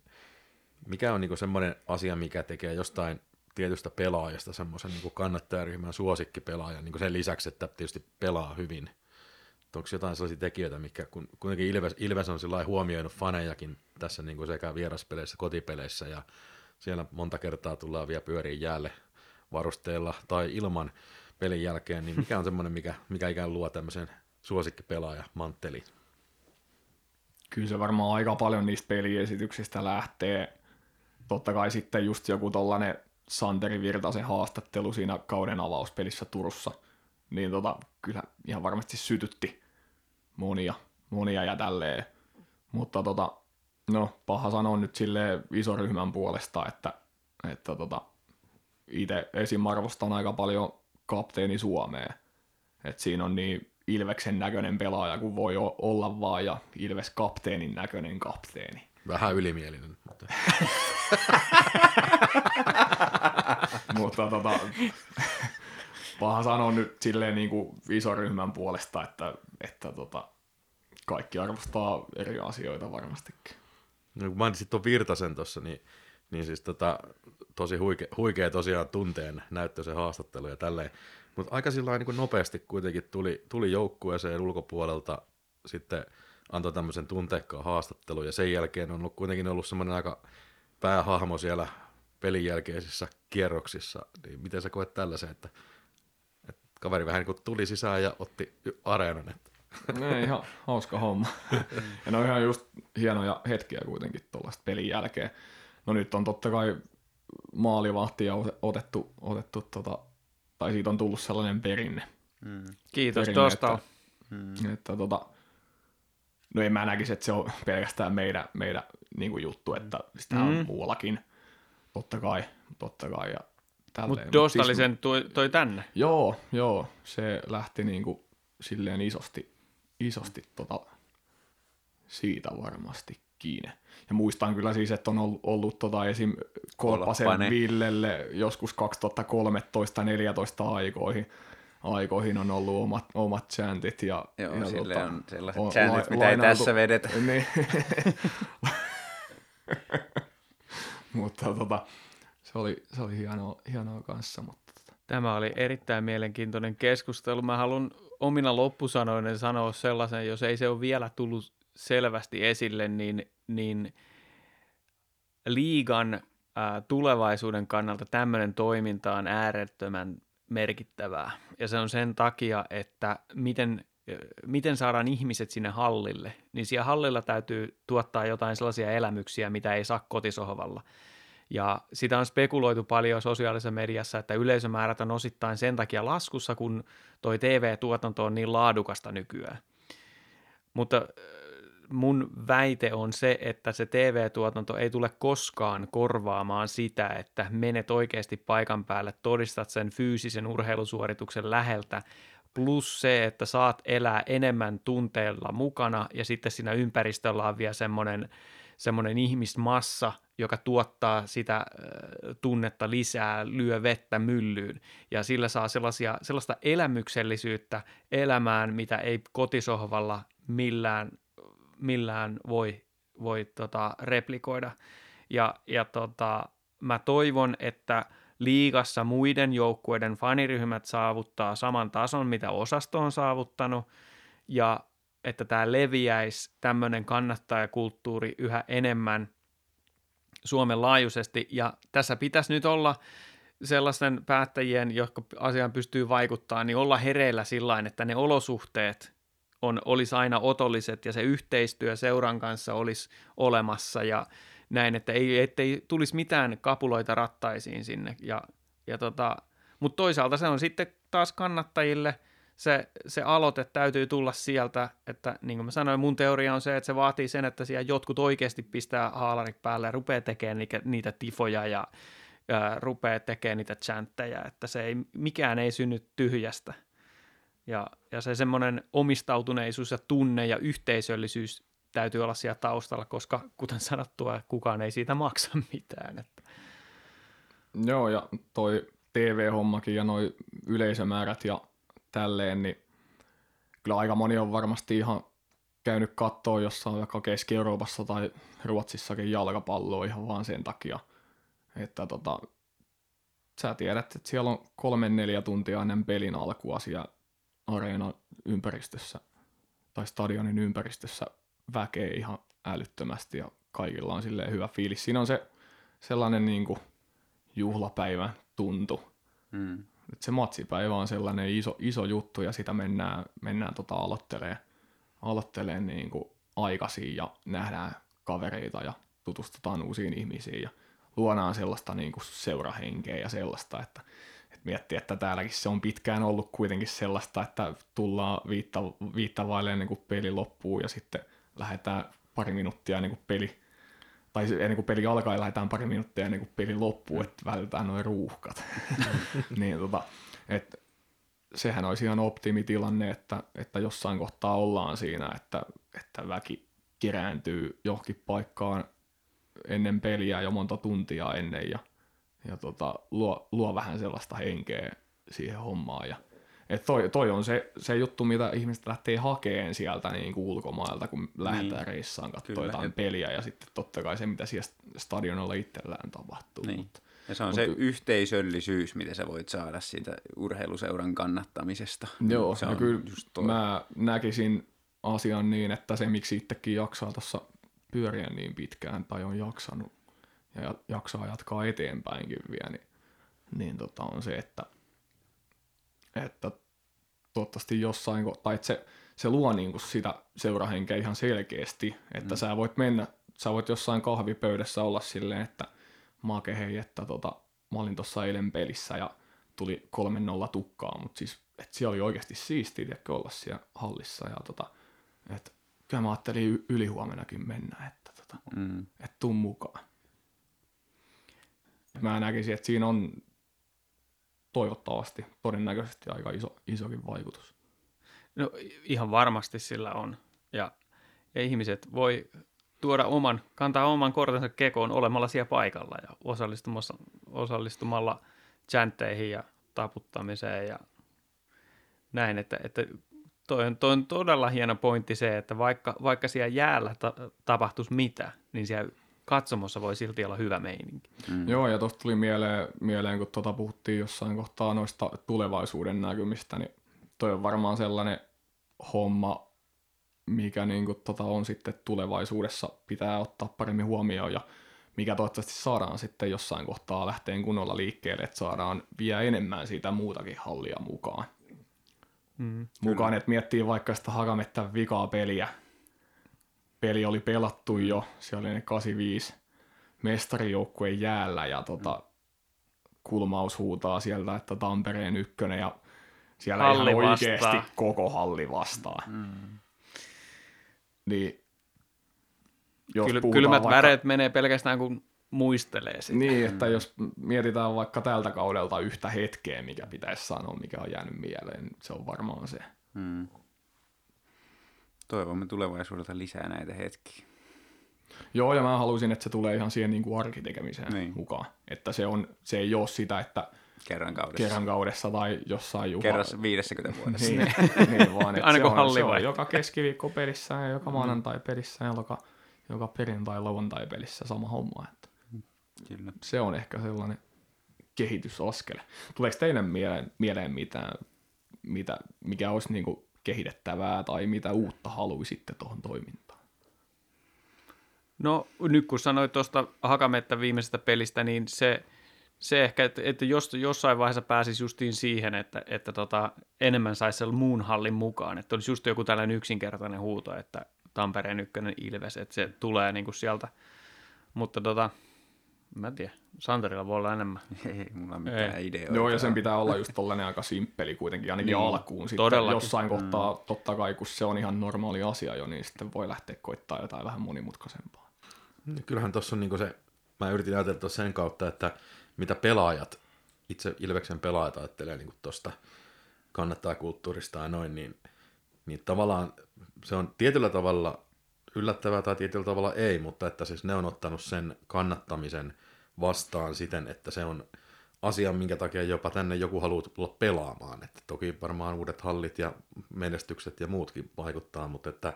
[SPEAKER 3] mikä on niin semmoinen asia, mikä tekee jostain tietystä pelaajasta semmoisen niin kannattajaryhmän suosikkipelaajan, niin sen lisäksi, että tietysti pelaa hyvin. Onko jotain sellaisia tekijöitä, mikä kun kuitenkin Ilves, Ilves on sillä huomioinut fanejakin tässä niin kuin sekä vieraspeleissä, kotipeleissä ja siellä monta kertaa tullaan vielä pyöriin jäälle varusteella tai ilman pelin jälkeen, niin mikä on semmoinen, mikä, mikä ikään luo tämmöisen suosikkipelaaja mantteli?
[SPEAKER 5] Kyllä se varmaan aika paljon niistä peliesityksistä lähtee. Totta kai sitten just joku tollanen Santeri Virtasen haastattelu siinä kauden avauspelissä Turussa, niin tota, kyllä ihan varmasti sytytti monia, monia ja tälleen. Mutta tota, no, paha sanoa nyt sille isoryhmän puolesta, että, että tota, itse esim. arvostan aika paljon kapteeni Suomeen. Et siinä on niin Ilveksen näköinen pelaaja kuin voi olla vaan ja Ilves kapteenin näköinen kapteeni.
[SPEAKER 3] Vähän ylimielinen, mutta
[SPEAKER 5] Mutta tota, paha sanoa nyt silleen niin kuin isoryhmän puolesta, että, että tota, kaikki arvostaa eri asioita varmastikin.
[SPEAKER 3] no, kun mainitsit tuon Virtasen tuossa, niin, niin siis tota, tosi huikea, huikea tosiaan tunteen näyttö se haastattelu ja tälleen. Mutta aika sillä niin nopeasti kuitenkin tuli, tuli joukkueeseen ulkopuolelta sitten antoi tämmöisen tunteikkaan haastattelun ja sen jälkeen on ollut, kuitenkin ollut semmoinen aika päähahmo siellä pelin jälkeisissä kierroksissa. Niin miten sä koet tällaisen, että kaveri vähän niin kuin tuli sisään ja otti areenan, että
[SPEAKER 5] Ne, ihan hauska homma. ja ne on ihan just hienoja hetkiä kuitenkin tuollaista pelin jälkeen. No nyt on totta kai maalivahtia otettu, otettu tota, tai siitä on tullut sellainen perinne.
[SPEAKER 4] Mm.
[SPEAKER 2] Kiitos
[SPEAKER 5] perinne,
[SPEAKER 2] tuosta.
[SPEAKER 5] Että, mm. että tota, no en mä näkisi, että se on pelkästään meidän, meidän niin kuin juttu, että sitä on
[SPEAKER 2] Mm.
[SPEAKER 5] muuallakin. Totta kai, totta kai. Ja.
[SPEAKER 2] Mutta
[SPEAKER 5] Mut
[SPEAKER 2] Dostali
[SPEAKER 5] siis-
[SPEAKER 2] sen toi, toi tänne.
[SPEAKER 5] Joo, joo, se lähti niinku silleen isosti, isosti tota, siitä varmasti kiinni. Ja muistan kyllä siis, että on ollut, ollut tota esim. Kolpasen
[SPEAKER 4] Kolppanen.
[SPEAKER 5] Villelle joskus 2013-2014 aikoihin, aikoihin on ollut omat, omat chantit. Ja,
[SPEAKER 4] Joo,
[SPEAKER 5] ja
[SPEAKER 4] sille on sellaiset
[SPEAKER 5] on
[SPEAKER 4] chantit,
[SPEAKER 5] la-
[SPEAKER 4] mitä ei tässä vedetä.
[SPEAKER 5] Niin. mutta tota, se oli, se oli hienoa, hienoa kanssa. Mutta tota.
[SPEAKER 2] Tämä oli erittäin mielenkiintoinen keskustelu. Mä haluan omina loppusanoinen sanoa sellaisen, jos ei se ole vielä tullut selvästi esille, niin, niin liigan tulevaisuuden kannalta tämmöinen toiminta on äärettömän merkittävää. Ja se on sen takia, että miten, miten saadaan ihmiset sinne hallille. Niin siellä hallilla täytyy tuottaa jotain sellaisia elämyksiä, mitä ei saa kotisohvalla. Ja sitä on spekuloitu paljon sosiaalisessa mediassa, että yleisömäärät on osittain sen takia laskussa, kun toi TV-tuotanto on niin laadukasta nykyään. Mutta äh, mun väite on se, että se TV-tuotanto ei tule koskaan korvaamaan sitä, että menet oikeasti paikan päälle, todistat sen fyysisen urheilusuorituksen läheltä, plus se, että saat elää enemmän tunteella mukana ja sitten siinä ympäristöllä on vielä semmoinen semmoinen ihmismassa, joka tuottaa sitä tunnetta lisää, lyö vettä myllyyn ja sillä saa sellaisia, sellaista elämyksellisyyttä elämään, mitä ei kotisohvalla millään, millään voi, voi tota, replikoida. Ja, ja tota, mä toivon, että liigassa muiden joukkueiden faniryhmät saavuttaa saman tason, mitä osasto on saavuttanut, ja että tämä leviäisi tämmöinen kannattajakulttuuri yhä enemmän Suomen laajuisesti. Ja tässä pitäisi nyt olla sellaisten päättäjien, jotka asiaan pystyy vaikuttaa, niin olla hereillä sillä että ne olosuhteet on, olisi aina otolliset ja se yhteistyö seuran kanssa olisi olemassa ja näin, että ei, ettei tulisi mitään kapuloita rattaisiin sinne. Ja, ja tota, mutta toisaalta se on sitten taas kannattajille – se, se aloite täytyy tulla sieltä, että niin kuin mä sanoin, mun teoria on se, että se vaatii sen, että siellä jotkut oikeasti pistää haalarit päälle ja rupeaa tekemään niitä, niitä tifoja ja, ja rupeaa tekemään niitä chantteja, että se ei, mikään ei synny tyhjästä. Ja, ja se semmoinen omistautuneisuus ja tunne ja yhteisöllisyys täytyy olla siellä taustalla, koska kuten sanottua, kukaan ei siitä maksa mitään. Että.
[SPEAKER 5] Joo, ja toi TV-hommakin ja noi yleisömäärät ja tälleen, niin kyllä aika moni on varmasti ihan käynyt kattoon jossain vaikka Keski-Euroopassa tai Ruotsissakin jalkapalloa ihan vaan sen takia, että tota, sä tiedät, että siellä on kolme neljä tuntia ennen pelin alkua siellä areenan ympäristössä tai stadionin ympäristössä väkeä ihan älyttömästi ja kaikilla on silleen hyvä fiilis. Siinä on se sellainen niin kuin juhlapäivän tuntu.
[SPEAKER 4] Mm.
[SPEAKER 5] Et se matsipäivä on sellainen iso, iso juttu ja sitä mennään, mennään tota aloittelee, aloittelee niin kuin aikaisin ja nähdään kavereita ja tutustutaan uusiin ihmisiin ja luodaan sellaista niin kuin seurahenkeä ja sellaista, että, että miettii, että täälläkin se on pitkään ollut kuitenkin sellaista, että tullaan viitta, ennen kuin peli loppuu ja sitten lähdetään pari minuuttia ennen kuin peli tai ennen kuin peli alkaa ja lähdetään pari minuuttia ennen kuin peli loppuu, että vältetään noin ruuhkat. niin, tota, et, sehän olisi ihan optimitilanne, että, että jossain kohtaa ollaan siinä, että, että väki kerääntyy johonkin paikkaan ennen peliä jo monta tuntia ennen ja, ja tota, luo, luo vähän sellaista henkeä siihen hommaan. Ja, et toi, toi on se, se juttu, mitä ihmiset lähtee hakeen sieltä niin kuin ulkomailta, kun lähdetään
[SPEAKER 4] Niin.
[SPEAKER 5] reissaan katsoa jotain peliä ja sitten totta kai se, mitä siellä stadionilla itsellään tapahtuu.
[SPEAKER 4] Niin.
[SPEAKER 5] Mutta,
[SPEAKER 4] Ja se on
[SPEAKER 5] Mut
[SPEAKER 4] se yhteisöllisyys, mitä sä voit saada siitä urheiluseuran kannattamisesta.
[SPEAKER 5] Joo,
[SPEAKER 4] se on
[SPEAKER 5] kyllä
[SPEAKER 4] just toi.
[SPEAKER 5] mä näkisin asian niin, että se miksi itsekin jaksaa tuossa pyöriä niin pitkään tai on jaksanut ja ja- jaksaa jatkaa eteenpäinkin vielä, niin, niin tota on se, että, että toivottavasti jossain, tai että se, se luo niinku sitä seurahenkeä ihan selkeästi, että mm. sä voit mennä, sä voit jossain kahvipöydässä olla silleen, että make hei, että tota, mä olin tuossa eilen pelissä ja tuli 3-0 tukkaa, mutta siis, että siellä oli oikeasti siistiä tiedätkö, olla siellä hallissa ja tota, että kyllä mä ajattelin ylihuomenakin mennä, että tota,
[SPEAKER 4] Mm.
[SPEAKER 5] että tuu mukaan. Mä näkisin, että siinä on toivottavasti todennäköisesti aika iso, isokin vaikutus.
[SPEAKER 2] No ihan varmasti sillä on. Ja, ja ihmiset voi tuoda oman, kantaa oman kortensa kekoon olemalla siellä paikalla ja osallistumassa, osallistumalla chantteihin ja taputtamiseen ja näin, että, että toi on, toi on todella hieno pointti se, että vaikka, vaikka siellä jäällä ta- tapahtuisi mitä, niin siellä katsomossa voi silti olla hyvä meininki.
[SPEAKER 5] Mm. Joo, ja tuosta tuli mieleen, mieleen kun tuota puhuttiin jossain kohtaa noista tulevaisuuden näkymistä, niin toi on varmaan sellainen homma, mikä niin kuin tota on sitten tulevaisuudessa pitää ottaa paremmin huomioon ja mikä toivottavasti saadaan sitten jossain kohtaa lähteen kunnolla liikkeelle, että saadaan vielä enemmän siitä muutakin hallia mukaan. Mm, mukaan, että miettii vaikka sitä Hakamettä vikaa peliä. Peli oli pelattu jo, siellä oli ne 85 mestarijoukkueen jäällä ja tota, kulmaus huutaa sieltä, että Tampereen ykkönen ja siellä halli ihan oikeasti vastaa. koko halli vastaa. Mm. Niin,
[SPEAKER 2] jos Kyl, kylmät vaikka... väreet menee pelkästään kun muistelee sitä.
[SPEAKER 5] Niin, että mm. jos mietitään vaikka tältä kaudelta yhtä hetkeä, mikä pitäisi sanoa, mikä on jäänyt mieleen, niin se on varmaan se. Mm.
[SPEAKER 4] Toivomme tulevaisuudelta lisää näitä hetkiä.
[SPEAKER 5] Joo, ja mä haluaisin, että se tulee ihan siihen niin kuin arkitekemiseen niin. mukaan. Että se, on, se ei ole sitä, että
[SPEAKER 4] kerran kaudessa,
[SPEAKER 5] kerran kaudessa tai jossain juhla...
[SPEAKER 4] Kerran 50 vuodessa.
[SPEAKER 5] niin, niin, vaan että Aina se, on, se on joka keskiviikko pelissä ja joka maanantai pelissä ja joka, joka perjantai lauantai pelissä sama homma. Että Kyllä. Se on ehkä sellainen kehitysaskel. Tuleeko teidän mieleen, mieleen mitään, mitä, mikä olisi niin kuin kehitettävää tai mitä uutta haluaisitte tuohon toimintaan?
[SPEAKER 2] No nyt kun sanoit tuosta Hakametta viimeisestä pelistä, niin se, se ehkä, että, että jos, jossain vaiheessa pääsisi justiin siihen, että, että tota, enemmän saisi sen muun hallin mukaan, että olisi just joku tällainen yksinkertainen huuto, että Tampereen ykkönen Ilves, että se tulee niin kuin sieltä, mutta tota, Mä en tiedä. Santerilla voi olla enemmän.
[SPEAKER 4] Ei mulla mitään Ei. ideoita.
[SPEAKER 5] Joo, ja sen pitää olla just tollainen aika simppeli kuitenkin, ainakin niin, alkuun. Sitten todellakin. jossain kohtaa, mm. totta kai, kun se on ihan normaali asia jo, niin sitten voi lähteä koittaa jotain vähän monimutkaisempaa.
[SPEAKER 3] Niin, kyllähän tuossa on niinku se, mä yritin ajatella sen kautta, että mitä pelaajat, itse Ilveksen pelaajat ajattelee niinku tuosta kannattaa kulttuurista ja noin, niin, niin tavallaan se on tietyllä tavalla yllättävää tai tietyllä tavalla ei, mutta että siis ne on ottanut sen kannattamisen vastaan siten, että se on asia, minkä takia jopa tänne joku haluaa tulla pelaamaan. Että toki varmaan uudet hallit ja menestykset ja muutkin vaikuttaa, mutta että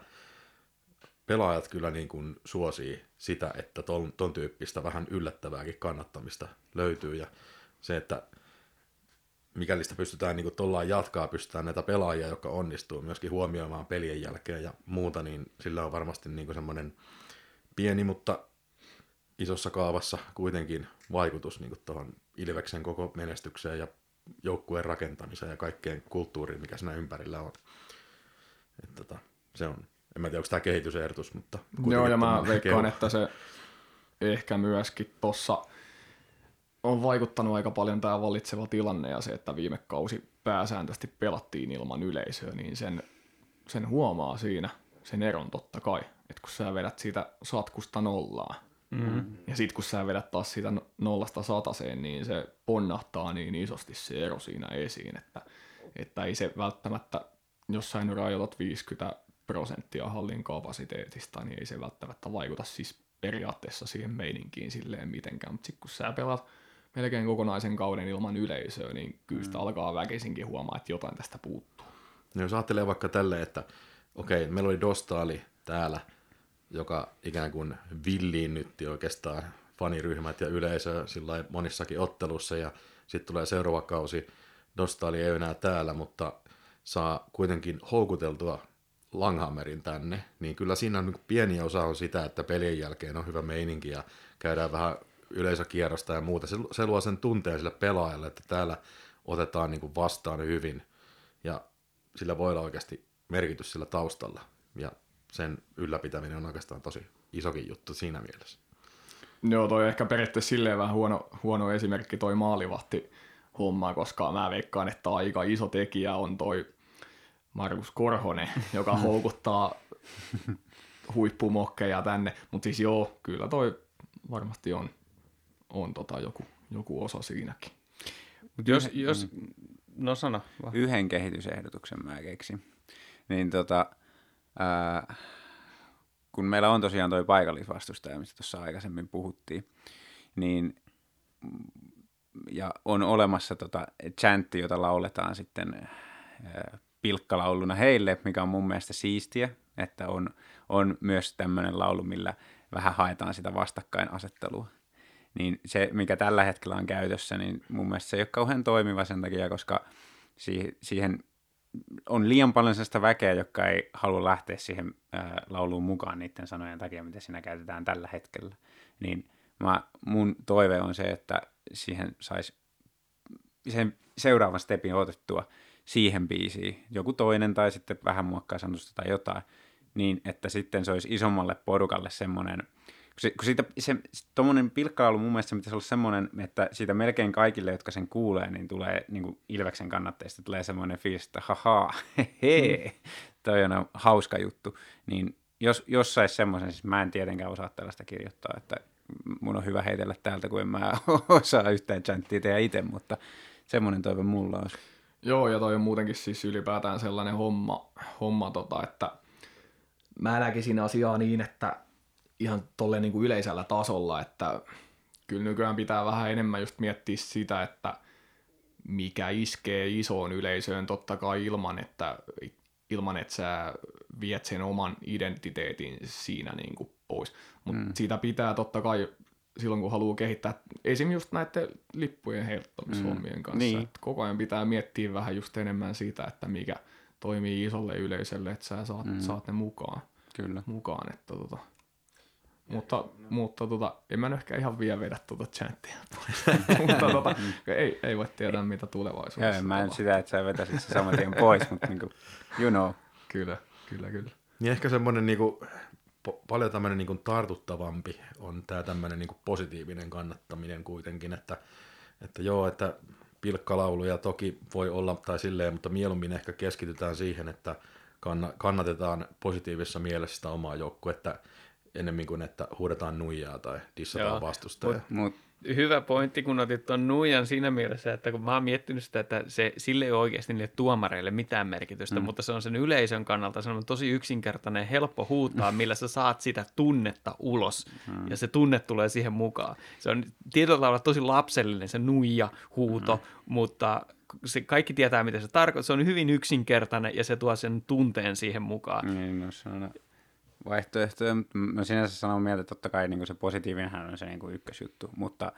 [SPEAKER 3] pelaajat kyllä niin kuin suosii sitä, että ton, ton tyyppistä vähän yllättävääkin kannattamista löytyy ja se, että mikäli sitä pystytään niin tuollaan jatkaa, pystytään näitä pelaajia, jotka onnistuu myöskin huomioimaan pelien jälkeen ja muuta, niin sillä on varmasti niin semmoinen pieni, mutta isossa kaavassa kuitenkin vaikutus niin tuohon Ilveksen koko menestykseen ja joukkueen rakentamiseen ja kaikkeen kulttuuriin, mikä siinä ympärillä on. Et tota, se on, en mä tiedä, onko tämä kehitysehdotus, mutta...
[SPEAKER 5] Joo, ja mä veikkaan, että se ehkä myöskin tuossa on vaikuttanut aika paljon tämä vallitseva tilanne ja se, että viime kausi pääsääntöisesti pelattiin ilman yleisöä, niin sen, sen huomaa siinä sen eron totta kai. Että kun sä vedät siitä satkusta nollaa, mm-hmm. ja sitten kun sä vedät taas siitä no-, nollasta sataseen, niin se ponnahtaa niin isosti se ero siinä esiin, että, että ei se välttämättä, jos sä rajoitat 50 prosenttia hallin kapasiteetista, niin ei se välttämättä vaikuta siis periaatteessa siihen meininkiin silleen mitenkään, mutta sitten kun sä pelaat melkein kokonaisen kauden ilman yleisöä, niin kyllä sitä mm. alkaa väkisinkin huomaa, että jotain tästä puuttuu.
[SPEAKER 3] No jos ajattelee vaikka tälle, että okei, meillä oli Dostaali täällä, joka ikään kuin villiinnytti oikeastaan faniryhmät ja yleisö sillä monissakin ottelussa, ja sitten tulee seuraava kausi, Dostaali ei enää täällä, mutta saa kuitenkin houkuteltua Langhammerin tänne, niin kyllä siinä on pieni osa on sitä, että pelien jälkeen on hyvä meininki ja käydään vähän yleisökierrosta ja muuta. Se, se luo sen tunteen sille pelaajalle, että täällä otetaan niin kuin vastaan hyvin ja sillä voi olla oikeasti merkitys sillä taustalla ja sen ylläpitäminen on oikeastaan tosi isokin juttu siinä mielessä.
[SPEAKER 5] Joo, toi ehkä periaatteessa silleen vähän huono, huono esimerkki toi maalivahti homma, koska mä veikkaan, että aika iso tekijä on toi Markus Korhonen, joka houkuttaa huippumokkeja tänne, mutta siis joo, kyllä toi varmasti on on tota joku, joku osa siinäkin.
[SPEAKER 2] Mut jos, Yhden, jos, no sano.
[SPEAKER 4] Vaan. Yhden kehitysehdotuksen mä keksin. Niin tota, ää, kun meillä on tosiaan toi paikallisvastustaja, mistä tuossa aikaisemmin puhuttiin, niin ja on olemassa tota chantti, jota lauletaan sitten pilkkalauluna heille, mikä on mun mielestä siistiä, että on, on myös tämmöinen laulu, millä vähän haetaan sitä vastakkainasettelua. Niin se, mikä tällä hetkellä on käytössä, niin mun mielestä se ei ole kauhean toimiva sen takia, koska siihen on liian paljon sellaista väkeä, joka ei halua lähteä siihen lauluun mukaan niiden sanojen takia, mitä siinä käytetään tällä hetkellä. Niin mä, mun toive on se, että siihen saisi sen seuraavan stepin otettua siihen biisiin, joku toinen tai sitten vähän muokkaa sanotusta tai jotain, niin että sitten se olisi isommalle porukalle semmoinen, se, kun siitä, se, tuommoinen pilkkalaulu mun mielestä se pitäisi olla semmoinen, että siitä melkein kaikille, jotka sen kuulee, niin tulee niin kuin Ilveksen kannatteista tulee semmoinen fiilis, että haha, hehe, mm. toi on hauska juttu, niin jos, jos saisi semmoisen, siis mä en tietenkään osaa tällaista kirjoittaa, että mun on hyvä heitellä täältä, kun en mä osaa yhtään chanttia tehdä itse, mutta semmoinen toive mulla olisi.
[SPEAKER 5] Joo, ja toi on muutenkin siis ylipäätään sellainen homma, homma tota, että mä näkisin asiaa niin, että ihan tolle niin kuin yleisellä tasolla, että kyllä nykyään pitää vähän enemmän just miettiä sitä, että mikä iskee isoon yleisöön totta kai ilman, että, ilman, että sä viet sen oman identiteetin siinä niin kuin pois. Mutta mm. siitä pitää totta kai silloin, kun haluaa kehittää esim. just näiden lippujen heittämishommien mm. kanssa. Niin. Että koko ajan pitää miettiä vähän just enemmän siitä, että mikä toimii isolle yleisölle, että sä saat, mm. saat ne mukaan.
[SPEAKER 4] Kyllä.
[SPEAKER 5] mukaan että tota. Mutta, mutta tota, en mä ehkä ihan vielä vedä tuota chattia mutta tota, ei, ei voi tietää, mitä tulevaisuudessa
[SPEAKER 4] Joo, mä en sitä, että sä vetäisit se saman tien pois, mutta niin kuin, you know.
[SPEAKER 5] Kyllä, kyllä, kyllä.
[SPEAKER 3] Niin ehkä semmoinen niin kuin, po- paljon tämmöinen niin tartuttavampi on tämä tämmöinen niin positiivinen kannattaminen kuitenkin, että, että joo, että pilkkalauluja toki voi olla tai silleen, mutta mieluummin ehkä keskitytään siihen, että kannatetaan positiivisessa mielessä sitä omaa joukkuetta enemmän kuin että huudetaan nuijaa tai dissataan vastustajaa.
[SPEAKER 2] Mut, mut hyvä pointti, kun otit tuon nuijan siinä mielessä, että kun mä oon miettinyt sitä, että se, sille ei ole oikeasti niille tuomareille mitään merkitystä, mm. mutta se on sen yleisön kannalta se on tosi yksinkertainen, helppo huutaa, mm. millä sä saat sitä tunnetta ulos, mm. ja se tunne tulee siihen mukaan. Se on tietyllä tavalla tosi lapsellinen se nuija huuto, mm. mutta se kaikki tietää, mitä se tarkoittaa. Se on hyvin yksinkertainen ja se tuo sen tunteen siihen mukaan.
[SPEAKER 4] Niin, no se on vaihtoehtoja, mutta mä sinänsä sanon mieltä, että totta kai niin se positiivinen on se niin kuin ykkösjuttu, mutta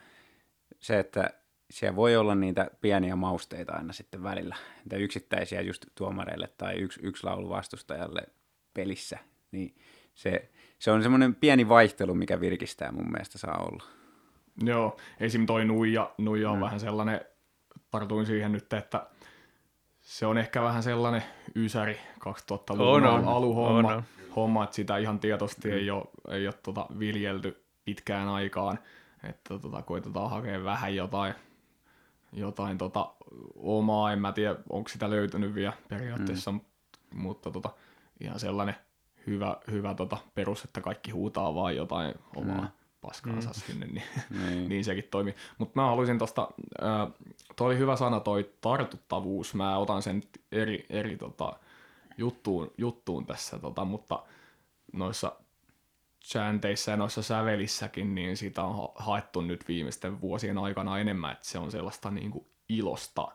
[SPEAKER 4] se, että siellä voi olla niitä pieniä mausteita aina sitten välillä, niitä yksittäisiä just tuomareille tai yksi, yksi laulu vastustajalle pelissä, niin se, se on semmoinen pieni vaihtelu, mikä virkistää mun mielestä saa olla.
[SPEAKER 5] Joo, esim. toi Nuija, Nuija on mm. vähän sellainen, tartuin siihen nyt, että se on ehkä vähän sellainen ysäri 2000-luvun on, aluhomma. On, on homma, että sitä ihan tietoisesti mm. ei ole, ei ole tota viljelty pitkään aikaan, että tota, koitetaan hakea vähän jotain, jotain tota, omaa, en mä tiedä, onko sitä löytynyt vielä periaatteessa, mm. mutta tota, ihan sellainen hyvä, hyvä tota, perus, että kaikki huutaa vaan jotain omaa mm. paskaansa mm. sinne, niin, niin. niin sekin toimii. Mutta mä haluaisin tuosta, äh, toi oli hyvä sana toi tartuttavuus, mä otan sen eri, eri tota, juttuun, juttuun tässä, tota, mutta noissa chanteissä ja noissa sävelissäkin, niin sitä on haettu nyt viimeisten vuosien aikana enemmän, että se on sellaista niin kuin ilosta,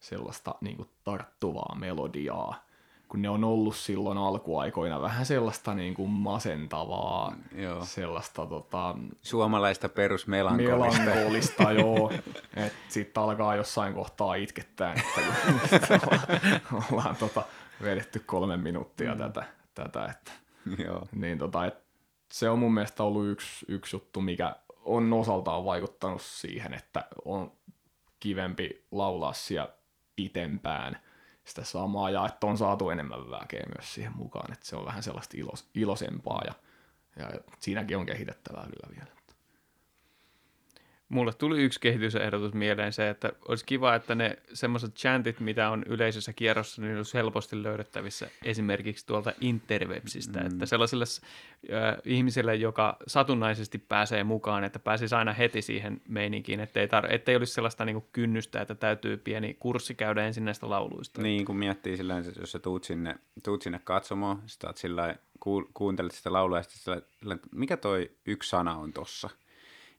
[SPEAKER 5] sellaista niin kuin tarttuvaa melodiaa, kun ne on ollut silloin alkuaikoina vähän sellaista niin kuin masentavaa, joo. sellaista tota,
[SPEAKER 4] suomalaista perusmelankolista. Melankolista,
[SPEAKER 5] joo. Että sitten alkaa jossain kohtaa itkettää, että ollaan, ollaan tota, vedetty kolme minuuttia mm. tätä, tätä että,
[SPEAKER 4] Joo.
[SPEAKER 5] Niin tota, et se on mun mielestä ollut yksi, yksi juttu, mikä on osaltaan vaikuttanut siihen, että on kivempi laulaa siellä pitempään sitä samaa ja että on saatu enemmän väkeä myös siihen mukaan, että se on vähän sellaista ilos, ilosempaa ja, ja siinäkin on kehitettävää kyllä vielä.
[SPEAKER 2] Mulle tuli yksi kehitysehdotus mieleen se, että olisi kiva, että ne semmoiset chantit, mitä on yleisössä kierrossa, niin olisi helposti löydettävissä esimerkiksi tuolta interwebsistä, mm. että sellaiselle äh, ihmiselle, joka satunnaisesti pääsee mukaan, että pääsisi aina heti siihen meininkiin, ettei, tar- ettei olisi sellaista niin kynnystä, että täytyy pieni kurssi käydä ensin näistä lauluista.
[SPEAKER 4] Niin, kun miettii sillä jos sä tuut sinne, tuut sinne katsomaan, sä oot sillä ku, kuuntelet sitä laulua ja sitten sillä, että mikä toi yksi sana on tossa.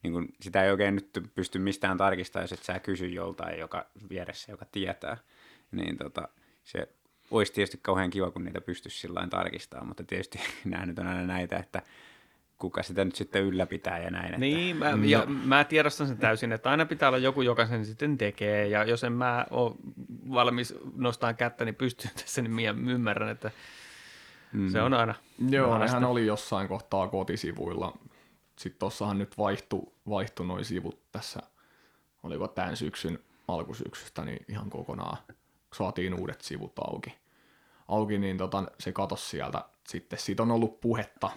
[SPEAKER 4] Niin kun sitä ei oikein nyt pysty mistään tarkistamaan, jos et sä kysy joltain, joka vieressä, joka tietää. Niin tota, se olisi tietysti kauhean kiva, kun niitä pystyisi sillä tarkistamaan, mutta tietysti nämä nyt on aina näitä, että kuka sitä nyt sitten ylläpitää ja näin. Että...
[SPEAKER 2] Niin, mä, ja mä tiedostan sen täysin, että aina pitää olla joku, joka sen sitten tekee, ja jos en mä ole valmis nostamaan kättä, niin pystyy tässä, niin minä ymmärrän, että mm. se on aina
[SPEAKER 5] Joo, nehän oli jossain kohtaa kotisivuilla. Sitten tossahan nyt vaihtu, vaihtu noi sivut tässä, oliko tämän syksyn alkusyksystä, niin ihan kokonaan saatiin uudet sivut auki. Auki, niin tota, se katos sieltä. Sitten siitä on ollut puhetta.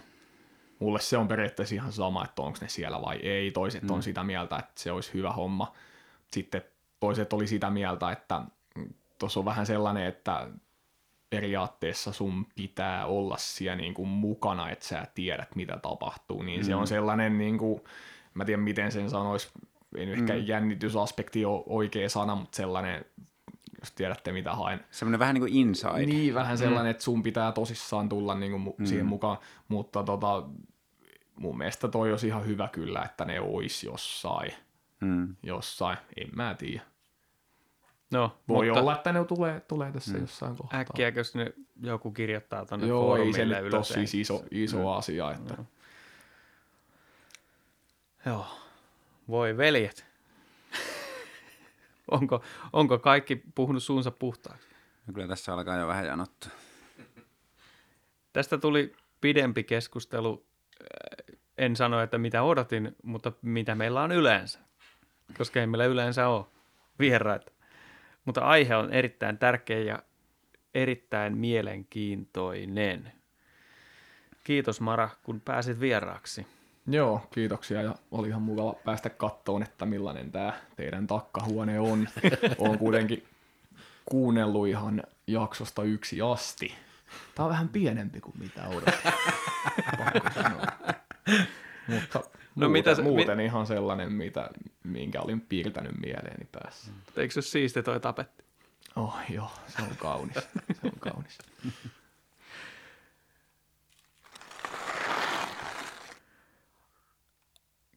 [SPEAKER 5] Mulle se on periaatteessa ihan sama, että onko ne siellä vai ei. Toiset mm. on sitä mieltä, että se olisi hyvä homma. Sitten toiset oli sitä mieltä, että tuossa on vähän sellainen, että periaatteessa sun pitää olla siellä niin kuin mukana, että sä tiedät, mitä tapahtuu. Niin mm. se on sellainen, niin kuin, mä tiedän miten sen sanoisi, ei nyt ehkä mm. jännitysaspekti ole oikea sana, mutta sellainen, jos tiedätte mitä haen.
[SPEAKER 4] Semmoinen vähän niin kuin inside.
[SPEAKER 5] Niin, vähän sellainen, mm. että sun pitää tosissaan tulla niin kuin mm. siihen mukaan, mutta tota, mun mielestä toi olisi ihan hyvä kyllä, että ne olisi jossain. Mm. Jossain, en mä tiedä.
[SPEAKER 2] No,
[SPEAKER 5] Voi mutta olla, että ne tulee, tulee tässä mm. jossain kohtaa.
[SPEAKER 2] Äkkiäkös ne joku kirjoittaa tuonne
[SPEAKER 5] Joo, ei se nyt ole
[SPEAKER 2] ylös.
[SPEAKER 5] siis iso, iso mm. asia. Että...
[SPEAKER 2] No. Joo. Voi veljet. onko, onko kaikki puhunut suunsa puhtaaksi?
[SPEAKER 4] No kyllä tässä alkaa jo vähän janottaa.
[SPEAKER 2] Tästä tuli pidempi keskustelu. En sano, että mitä odotin, mutta mitä meillä on yleensä. Koska ei meillä yleensä ole vieraita. Mutta aihe on erittäin tärkeä ja erittäin mielenkiintoinen. Kiitos Mara, kun pääsit vieraaksi.
[SPEAKER 5] Joo, kiitoksia ja oli ihan mukava päästä kattoon, että millainen tämä teidän takkahuone on. Olen kuitenkin kuunnellut ihan jaksosta yksi asti. Tämä on vähän pienempi kuin mitä odotin. Mutta
[SPEAKER 2] No
[SPEAKER 5] muuten,
[SPEAKER 2] mitä
[SPEAKER 5] muuten ihan sellainen, mitä, minkä olin piirtänyt mieleeni päässä.
[SPEAKER 2] Eikö se ole siisti toi tapetti?
[SPEAKER 5] Oh joo, se on kaunis. Se on kaunis.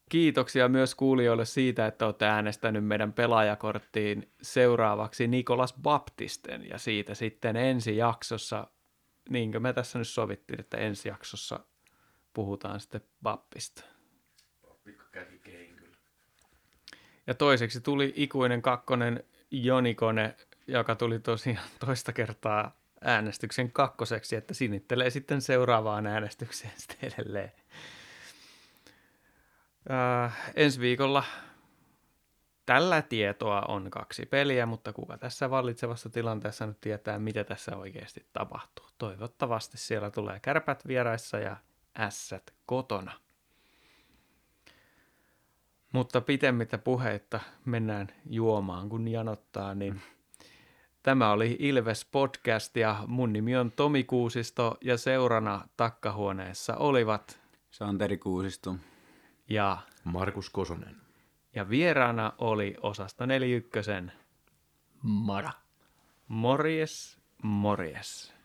[SPEAKER 2] Kiitoksia myös kuulijoille siitä, että olette äänestänyt meidän pelaajakorttiin seuraavaksi Nikolas Baptisten ja siitä sitten ensi jaksossa, niinkö me tässä nyt sovittiin, että ensi jaksossa puhutaan sitten Bappista. Ja toiseksi tuli ikuinen kakkonen Jonikone, joka tuli tosiaan toista kertaa äänestyksen kakkoseksi, että sinittelee sitten seuraavaan äänestykseen sitten edelleen. Äh, ensi viikolla tällä tietoa on kaksi peliä, mutta kuka tässä vallitsevassa tilanteessa nyt tietää, mitä tässä oikeasti tapahtuu. Toivottavasti siellä tulee kärpät vieraissa ja ässät kotona. Mutta pitemmittä puheitta mennään juomaan, kun janottaa, niin tämä oli Ilves Podcast ja mun nimi on Tomi Kuusisto ja seurana takkahuoneessa olivat
[SPEAKER 4] Santeri Kuusisto.
[SPEAKER 2] ja
[SPEAKER 3] Markus Kosonen.
[SPEAKER 2] Ja vieraana oli osasta 41.
[SPEAKER 5] Mara.
[SPEAKER 2] Morjes, morjes.